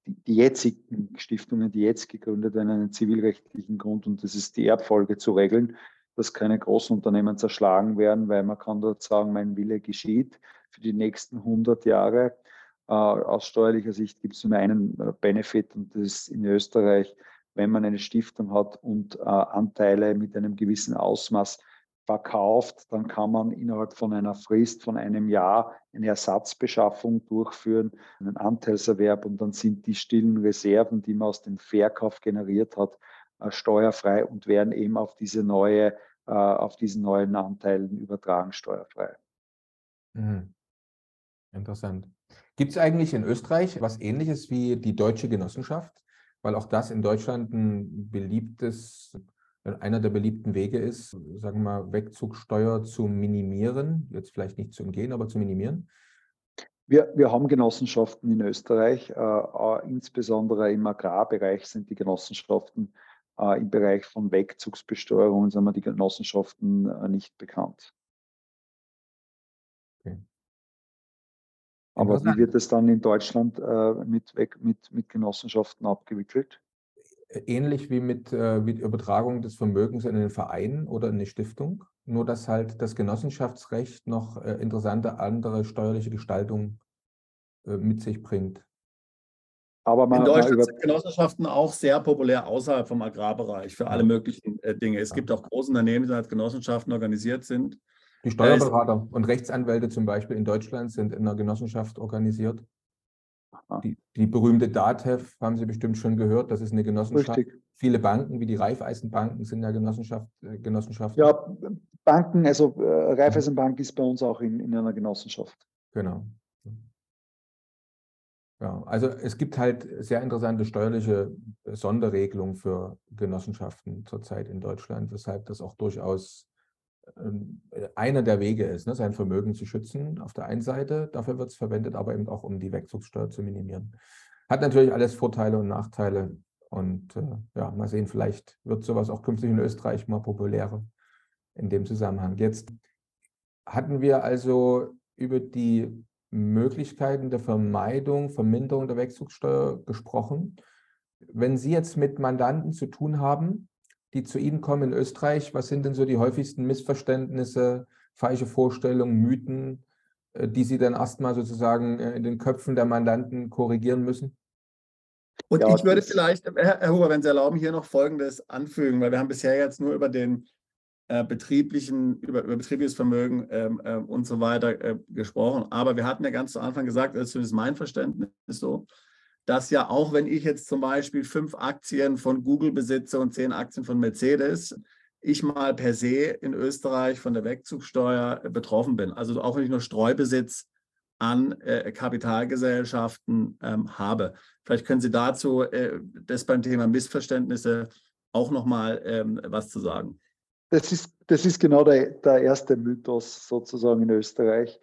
die, jetzigen Stiftungen, die jetzt gegründet werden, einen zivilrechtlichen Grund und das ist die Erbfolge zu regeln, dass keine Großunternehmen zerschlagen werden, weil man kann dort sagen, mein Wille geschieht für die nächsten 100 Jahre. Äh, aus steuerlicher Sicht gibt es nur einen äh, Benefit und das ist in Österreich, wenn man eine Stiftung hat und äh, Anteile mit einem gewissen Ausmaß verkauft, dann kann man innerhalb von einer Frist von einem Jahr eine Ersatzbeschaffung durchführen, einen Anteilserwerb und dann sind die stillen Reserven, die man aus dem Verkauf generiert hat, äh, steuerfrei und werden eben auf diese neue, äh, auf diesen neuen Anteilen übertragen steuerfrei. Mhm. Interessant. Gibt es eigentlich in Österreich was Ähnliches wie die deutsche Genossenschaft? Weil auch das in Deutschland ein beliebtes einer der beliebten Wege ist, sagen wir mal, Wegzugsteuer zu minimieren, jetzt vielleicht nicht zu umgehen, aber zu minimieren? Wir, wir haben Genossenschaften in Österreich, äh, äh, insbesondere im Agrarbereich sind die Genossenschaften, äh, im Bereich von Wegzugsbesteuerung sind wir die Genossenschaften äh, nicht bekannt. Okay. Aber wie wird es dann in Deutschland äh, mit, mit, mit Genossenschaften abgewickelt? Ähnlich wie mit, äh, mit Übertragung des Vermögens in einen Verein oder in eine Stiftung, nur dass halt das Genossenschaftsrecht noch äh, interessante andere steuerliche Gestaltung äh, mit sich bringt. Aber mal, in Deutschland sind Genossenschaften auch sehr populär außerhalb vom Agrarbereich für alle möglichen äh, Dinge. Es ja. gibt auch große Unternehmen, die als Genossenschaften organisiert sind. Die Steuerberater und Rechtsanwälte zum Beispiel in Deutschland sind in einer Genossenschaft organisiert. Die, die, berühmte DATEV haben Sie bestimmt schon gehört, das ist eine Genossenschaft. Richtig. Viele Banken wie die Raiffeisenbanken sind ja Genossenschaft, äh, Genossenschaften. Ja, Banken, also äh, Raiffeisenbank ist bei uns auch in, in einer Genossenschaft. Genau. Ja, also es gibt halt sehr interessante steuerliche Sonderregelungen für Genossenschaften zurzeit in Deutschland, weshalb das auch durchaus einer der Wege ist, ne, sein Vermögen zu schützen auf der einen Seite. Dafür wird es verwendet, aber eben auch, um die Wegzugssteuer zu minimieren. Hat natürlich alles Vorteile und Nachteile. Und äh, ja, mal sehen, vielleicht wird sowas auch künftig in Österreich mal populärer in dem Zusammenhang. Jetzt hatten wir also über die Möglichkeiten der Vermeidung, Verminderung der Wegzugssteuer gesprochen. wenn Sie jetzt mit Mandanten zu tun haben, die zu Ihnen kommen in Österreich, was sind denn so die häufigsten Missverständnisse, falsche Vorstellungen, Mythen, äh, die Sie dann erstmal sozusagen äh, in den Köpfen der Mandanten korrigieren müssen? Und ja, ich würde vielleicht, Herr, Herr Huber, wenn Sie erlauben, hier noch Folgendes anfügen, weil wir haben bisher jetzt nur über den äh, betrieblichen, über, über, betriebliches Vermögen ähm, äh, und so weiter äh, gesprochen. Aber wir hatten ja ganz zu Anfang gesagt, das ist zumindest mein Verständnis so, dass ja auch wenn ich jetzt zum Beispiel fünf Aktien von Google besitze und zehn Aktien von Mercedes, ich mal per se in Österreich von der Wegzugsteuer betroffen bin. Also auch wenn ich nur Streubesitz an äh, Kapitalgesellschaften ähm, habe. Vielleicht können Sie dazu äh, das beim Thema Missverständnisse auch nochmal ähm, was zu sagen. Das ist, das ist genau der, der erste Mythos sozusagen in Österreich.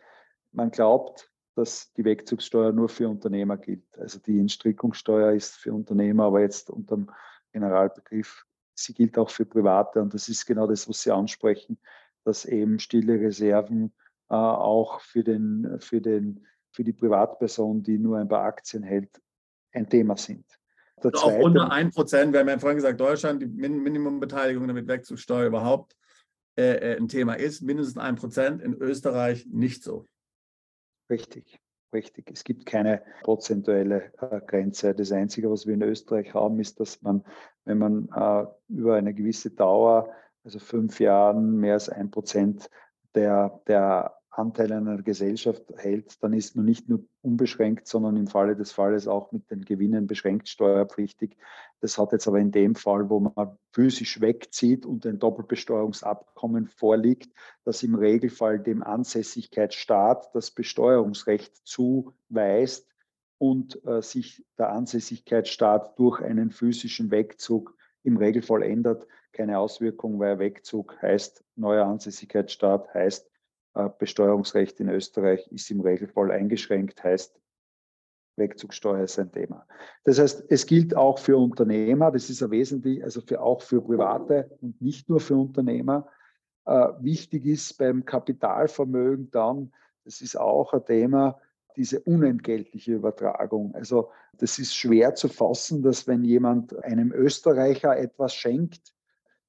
Man glaubt, dass die Wegzugssteuer nur für Unternehmer gilt. Also die Entstrickungssteuer ist für Unternehmer, aber jetzt unter dem Generalbegriff, sie gilt auch für Private. Und das ist genau das, was Sie ansprechen, dass eben stille Reserven äh, auch für, den, für, den, für die Privatperson, die nur ein paar Aktien hält, ein Thema sind. Der auch zweite, unter 1 Prozent, wir haben ja vorhin gesagt, Deutschland, die Min Minimumbeteiligung damit Wegzugssteuer überhaupt äh, äh ein Thema ist, mindestens 1 Prozent, in Österreich nicht so. Richtig, richtig. Es gibt keine prozentuelle äh, Grenze. Das Einzige, was wir in Österreich haben, ist, dass man, wenn man äh, über eine gewisse Dauer, also fünf Jahren, mehr als ein Prozent der, der Anteil einer Gesellschaft hält, dann ist man nicht nur unbeschränkt, sondern im Falle des Falles auch mit den Gewinnen beschränkt steuerpflichtig. Das hat jetzt aber in dem Fall, wo man physisch wegzieht und ein Doppelbesteuerungsabkommen vorliegt, das im Regelfall dem Ansässigkeitsstaat das Besteuerungsrecht zuweist und äh, sich der Ansässigkeitsstaat durch einen physischen Wegzug im Regelfall ändert, keine Auswirkung, weil Wegzug heißt neuer Ansässigkeitsstaat, heißt Besteuerungsrecht in Österreich ist im Regelfall eingeschränkt, heißt Wegzugsteuer ist ein Thema. Das heißt, es gilt auch für Unternehmer, das ist ja wesentlich, also für, auch für Private und nicht nur für Unternehmer. Äh, wichtig ist beim Kapitalvermögen dann, das ist auch ein Thema, diese unentgeltliche Übertragung. Also das ist schwer zu fassen, dass wenn jemand einem Österreicher etwas schenkt, äh,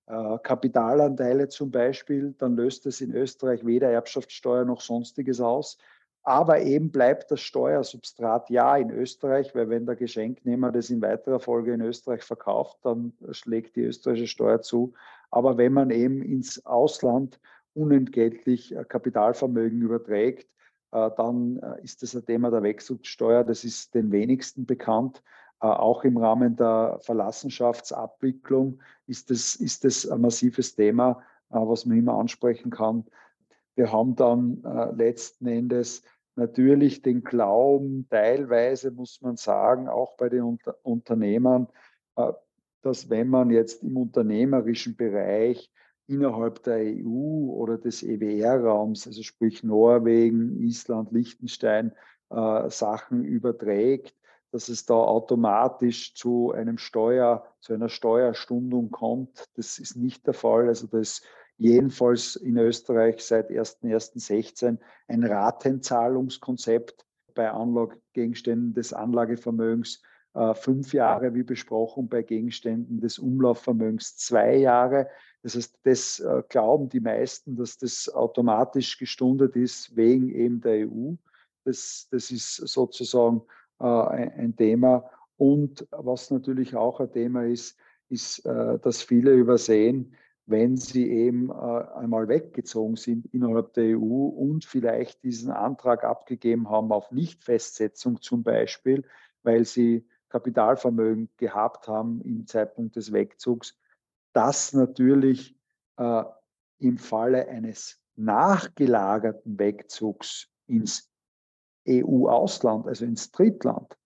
Kapitalanteile zum Beispiel, dann löst es in Österreich weder Erbschaftssteuer noch sonstiges aus. Aber eben bleibt das Steuersubstrat ja in Österreich, weil wenn der Geschenknehmer das in weiterer Folge in Österreich verkauft, dann schlägt die österreichische Steuer zu. Aber wenn man eben ins Ausland unentgeltlich äh, Kapitalvermögen überträgt, äh, dann ist das ein Thema der Wechselsteuer. Das ist den wenigsten bekannt. Äh, auch im Rahmen der Verlassenschaftsabwicklung ist das, ist das ein massives Thema, äh, was man immer ansprechen kann. Wir haben dann äh, letzten Endes natürlich den Glauben, teilweise muss man sagen, auch bei den Unter Unternehmern, dass wenn man jetzt im unternehmerischen Bereich innerhalb der EU oder des EWR-Raums, also sprich Norwegen, Island, Liechtenstein, Sachen überträgt, dass es da automatisch zu einem Steuer, zu einer Steuerstundung kommt. Das ist nicht der Fall. Also das ist jedenfalls in Österreich seit 1.1.16 ein Ratenzahlungskonzept bei Anlagegegenständen des Anlagevermögens äh, fünf Jahre, wie besprochen, bei Gegenständen des Umlaufvermögens zwei Jahre. Das heißt, das äh, glauben die meisten, dass das automatisch gestundet ist wegen eben der EU. Das, das ist sozusagen ein Thema. Und was natürlich auch ein Thema ist, ist, äh, dass viele übersehen, wenn sie eben äh, einmal weggezogen sind innerhalb der EU und vielleicht diesen Antrag abgegeben haben auf Nichtfestsetzung zum Beispiel, weil sie Kapitalvermögen gehabt haben im Zeitpunkt des Wegzugs, dass natürlich äh, im Falle eines nachgelagerten Wegzugs ins EU-Ausland, also ins Drittland,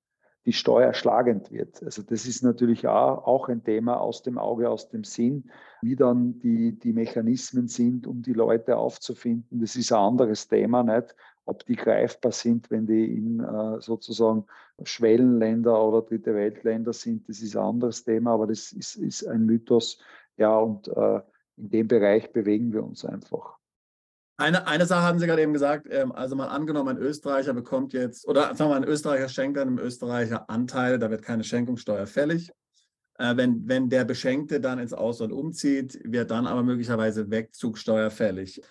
die Steuer schlagend wird. Also das ist natürlich auch ein Thema aus dem Auge, aus dem Sinn, wie dann die, die Mechanismen sind, um die Leute aufzufinden. Das ist ein anderes Thema, nicht? Ob die greifbar sind, wenn die in äh, sozusagen Schwellenländer oder dritte Weltländer sind, das ist ein anderes Thema, aber das ist, ist ein Mythos. Ja, und äh, in dem Bereich bewegen wir uns einfach. Eine, eine Sache haben Sie gerade eben gesagt, ähm, also mal angenommen, ein Österreicher bekommt jetzt, oder sagen wir mal, ein Österreicher schenkt einem Österreicher Anteile, da wird keine Schenkungssteuer fällig. Äh, wenn, wenn der Beschenkte dann ins Ausland umzieht, wird dann aber möglicherweise Wegzugsteuer fällig.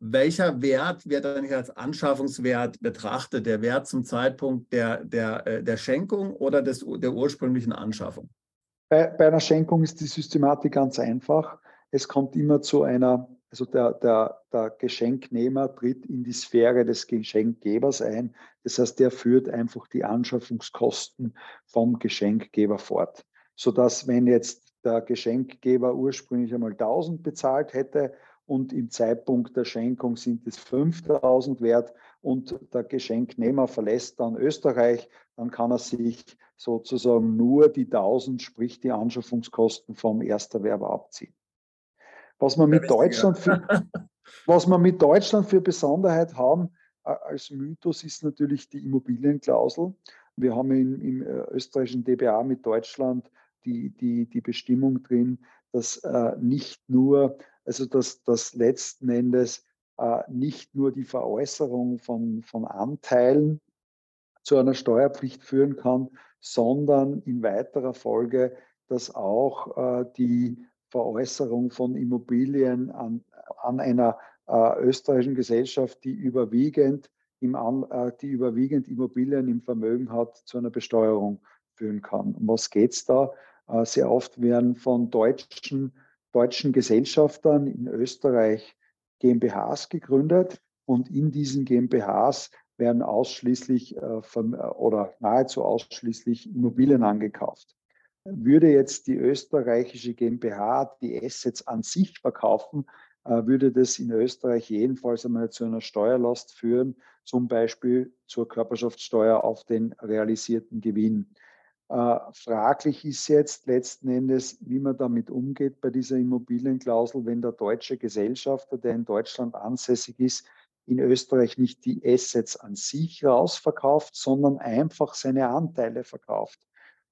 Welcher Wert wird dann als Anschaffungswert betrachtet? Der Wert zum Zeitpunkt der, der, äh, der Schenkung oder des, der ursprünglichen Anschaffung? Bei, bei einer Schenkung ist die Systematik ganz einfach. Es kommt immer zu einer, also der, der, der Geschenknehmer tritt in die Sphäre des Geschenkgebers ein. Das heißt, der führt einfach die Anschaffungskosten vom Geschenkgeber fort sodass wenn jetzt der Geschenkgeber ursprünglich einmal 1000 bezahlt hätte und im Zeitpunkt der Schenkung sind es 5000 wert und der Geschenknehmer verlässt dann Österreich, dann kann er sich sozusagen nur die 1000, sprich die Anschaffungskosten vom Ersterwerber abziehen. Was man mit Deutschland für, (laughs) was wir mit Deutschland für Besonderheit haben als Mythos ist natürlich die Immobilienklausel. Wir haben im, im äh, österreichischen DBA mit Deutschland die, die, die Bestimmung drin, dass äh, nicht nur, also dass, dass letzten Endes äh, nicht nur die Veräußerung von, von Anteilen zu einer Steuerpflicht führen kann, sondern in weiterer Folge, dass auch äh, die Veräußerung von Immobilien an, an einer äh, österreichischen Gesellschaft, die überwiegend, im, äh, die überwiegend Immobilien im Vermögen hat, zu einer Besteuerung führen kann. Um was geht es da? Äh, sehr oft werden von deutschen, deutschen Gesellschaftern in Österreich GmbHs gegründet und in diesen GmbHs werden ausschließlich äh, oder nahezu ausschließlich Immobilien angekauft. Würde jetzt die österreichische GmbH die Assets an sich verkaufen, äh, würde das in Österreich jedenfalls einmal zu einer Steuerlast führen, zum Beispiel zur Körperschaftssteuer auf den realisierten Gewinn. Äh, fraglich ist jetzt letzten Endes, wie man damit umgeht bei dieser Immobilienklausel, wenn der deutsche Gesellschafter, der in Deutschland ansässig ist, in Österreich nicht die Assets an sich rausverkauft, sondern einfach seine Anteile verkauft.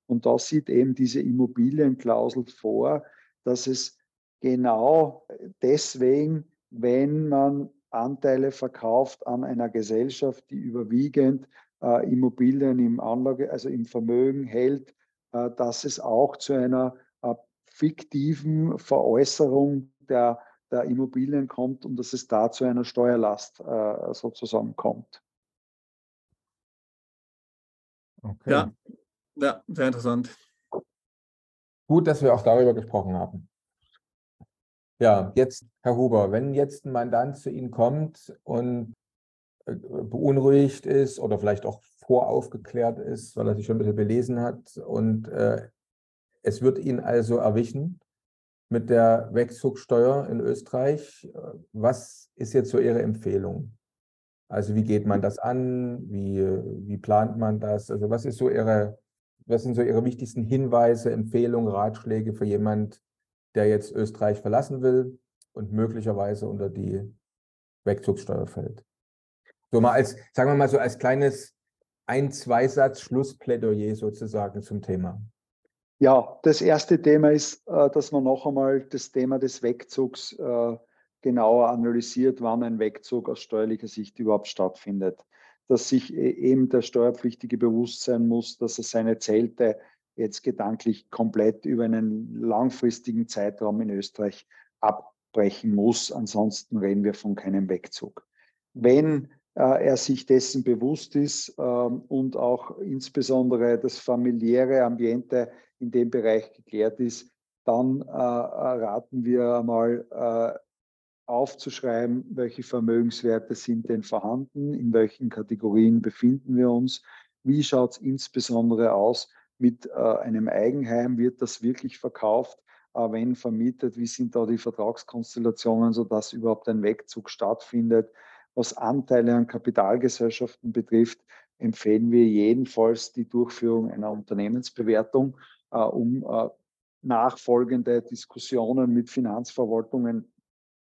Und da sieht eben diese Immobilienklausel vor, dass es genau deswegen, wenn man Anteile verkauft an einer Gesellschaft, die überwiegend äh, Immobilien im Anlage, also im Vermögen hält, äh, dass es auch zu einer äh, fiktiven Veräußerung der, der Immobilien kommt und dass es da zu einer Steuerlast äh, sozusagen kommt. Okay. Ja, ja, sehr interessant. Gut, dass wir auch darüber gesprochen haben. Ja, jetzt, Herr Huber, wenn jetzt ein Mandant zu Ihnen kommt und äh, beunruhigt ist oder vielleicht auch voraufgeklärt ist, weil er sich schon ein bisschen belesen hat. Und äh, es wird ihn also erwischen mit der Wegzugsteuer in Österreich. Was ist jetzt so Ihre Empfehlung? Also wie geht man das an? Wie, wie plant man das? Also was ist so Ihre, was sind so Ihre wichtigsten Hinweise, Empfehlungen, Ratschläge für jemand, der jetzt Österreich verlassen will und möglicherweise unter die Wegzugssteuer fällt? So mal als, sagen wir mal so als kleines ein, zwei Satz Schlussplädoyer sozusagen zum Thema. Ja, das erste Thema ist, äh, dass man noch einmal das Thema des Wegzugs äh, genauer analysiert, wann ein Wegzug aus steuerlicher Sicht überhaupt stattfindet. Dass sich e, eben der Steuerpflichtige bewusst sein muss, dass er seine Zelte jetzt gedanklich komplett über einen langfristigen Zeitraum in Österreich abbrechen muss. Ansonsten reden wir von keinem Wegzug. Wenn äh, er sich dessen bewusst ist ähm, und auch insbesondere das familiäre Ambiente in dem Bereich geklärt ist, dann äh, raten wir einmal aufzuschreiben, welche Vermögenswerte sind denn vorhanden, in welchen Kategorien befinden wir uns, wie schaut es insbesondere aus mit einem Eigenheim, wird das wirklich verkauft, wenn vermietet, wie sind da die Vertragskonstellationen, sodass überhaupt ein Wegzug stattfindet, was Anteile an Kapitalgesellschaften betrifft, empfehlen wir jedenfalls die Durchführung einer Unternehmensbewertung, äh, um äh, nachfolgende Diskussionen mit Finanzverwaltungen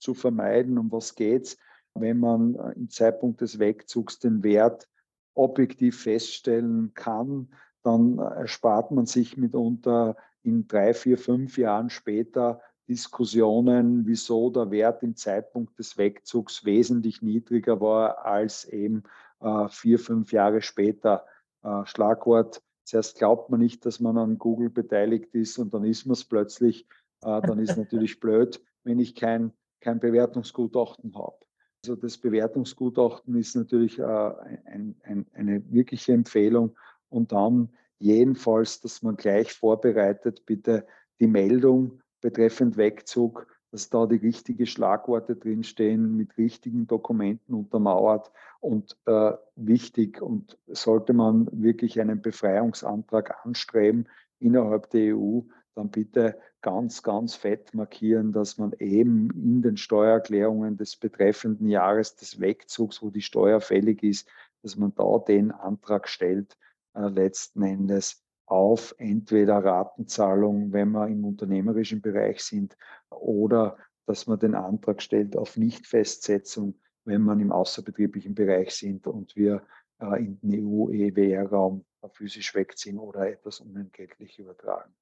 zu vermeiden. Um was geht es, wenn man äh, im Zeitpunkt des Wegzugs den Wert objektiv feststellen kann, dann äh, erspart man sich mitunter in drei, vier, fünf Jahren später Diskussionen, wieso der Wert im Zeitpunkt des Wegzugs wesentlich niedriger war als eben äh, vier, fünf Jahre später. Äh, Schlagwort Zuerst glaubt man nicht, dass man an Google beteiligt ist und dann ist man es plötzlich. Äh, dann ist natürlich (laughs) blöd, wenn ich kein, kein Bewertungsgutachten habe. Also das Bewertungsgutachten ist natürlich äh, ein, ein, eine wirkliche Empfehlung. Und dann jedenfalls, dass man gleich vorbereitet, bitte die Meldung betreffend Wegzug, dass da die richtigen Schlagworte drinstehen, mit richtigen Dokumenten untermauert und äh, wichtig und sollte man wirklich einen Befreiungsantrag anstreben innerhalb der EU, dann bitte ganz, ganz fett markieren, dass man eben in den Steuererklärungen des betreffenden Jahres des Wegzugs, wo die Steuer fällig ist, dass man da den Antrag stellt, äh, letzten Endes auf entweder Ratenzahlung, wenn wir im unternehmerischen Bereich sind, oder dass man den Antrag stellt auf Nichtfestsetzung, wenn man im außerbetrieblichen Bereich sind und wir äh, in den EU-EWR-Raum physisch wegziehen oder etwas unentgeltlich übertragen.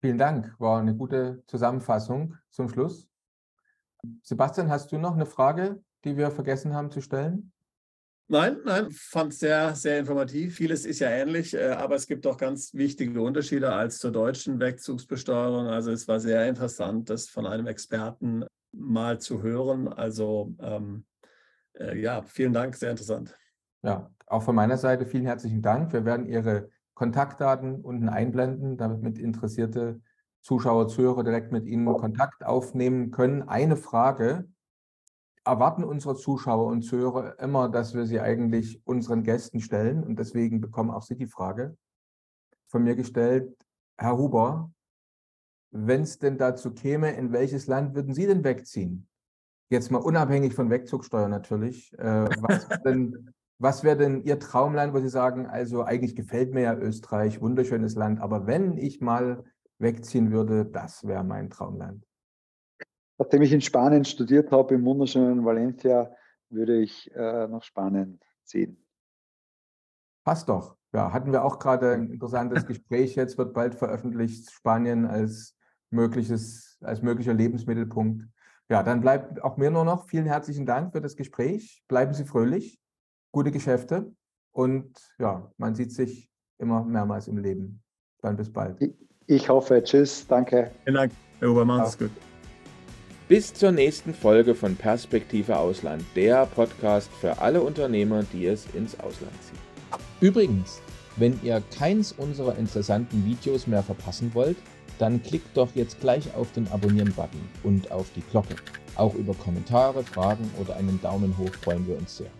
Vielen Dank, war eine gute Zusammenfassung zum Schluss. Sebastian, hast du noch eine Frage, die wir vergessen haben zu stellen? Nein, nein, fand es sehr, sehr informativ. Vieles ist ja ähnlich, äh, aber es gibt auch ganz wichtige Unterschiede als zur deutschen Wegzugsbesteuerung. Also es war sehr interessant, das von einem Experten mal zu hören. Also ähm, äh, ja, vielen Dank, sehr interessant. Ja, auch von meiner Seite vielen herzlichen Dank. Wir werden Ihre Kontaktdaten unten einblenden, damit interessierte Zuschauer, Zuhörer direkt mit Ihnen Kontakt aufnehmen können. Eine Frage erwarten unsere Zuschauer und Zuhörer immer, dass wir sie eigentlich unseren Gästen stellen und deswegen bekommen auch Sie die Frage von mir gestellt. Herr Huber, wenn es denn dazu käme, in welches Land würden Sie denn wegziehen? Jetzt mal unabhängig von Wegzugsteuer natürlich. Äh, was denn was wäre denn Ihr Traumland, wo Sie sagen, also eigentlich gefällt mir ja Österreich, wunderschönes Land, aber wenn ich mal wegziehen würde, das wäre mein Traumland? Nachdem ich in Spanien studiert habe, im wunderschönen Valencia, würde ich äh, nach Spanien ziehen. Passt doch. Ja, hatten wir auch gerade ein interessantes (laughs) Gespräch. Jetzt wird bald veröffentlicht Spanien als mögliches, als möglicher Lebensmittelpunkt. Ja, dann bleibt auch mir nur noch vielen herzlichen Dank für das Gespräch. Bleiben Sie fröhlich gute Geschäfte und ja, man sieht sich immer mehrmals im Leben. Dann bis bald. Ich hoffe. Tschüss. Danke. Vielen Dank, Herr Obermann. Ist gut. Bis zur nächsten Folge von Perspektive Ausland, der Podcast für alle Unternehmer, die es ins Ausland ziehen. Übrigens, wenn ihr keins unserer interessanten Videos mehr verpassen wollt, dann klickt doch jetzt gleich auf den Abonnieren-Button und auf die Glocke. Auch über Kommentare, Fragen oder einen Daumen hoch freuen wir uns sehr.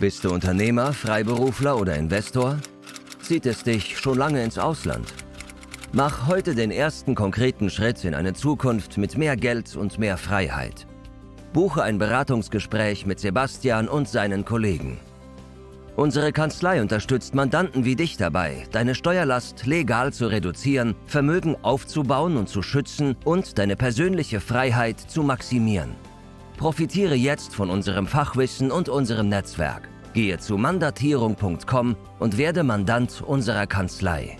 Bist du Unternehmer, Freiberufler oder Investor? Zieht es dich schon lange ins Ausland? Mach heute den ersten konkreten Schritt in eine Zukunft mit mehr Geld und mehr Freiheit. Buche ein Beratungsgespräch mit Sebastian und seinen Kollegen. Unsere Kanzlei unterstützt Mandanten wie dich dabei, deine Steuerlast legal zu reduzieren, Vermögen aufzubauen und zu schützen und deine persönliche Freiheit zu maximieren. Profitiere jetzt von unserem Fachwissen und unserem Netzwerk. Gehe zu mandatierung.com und werde Mandant unserer Kanzlei.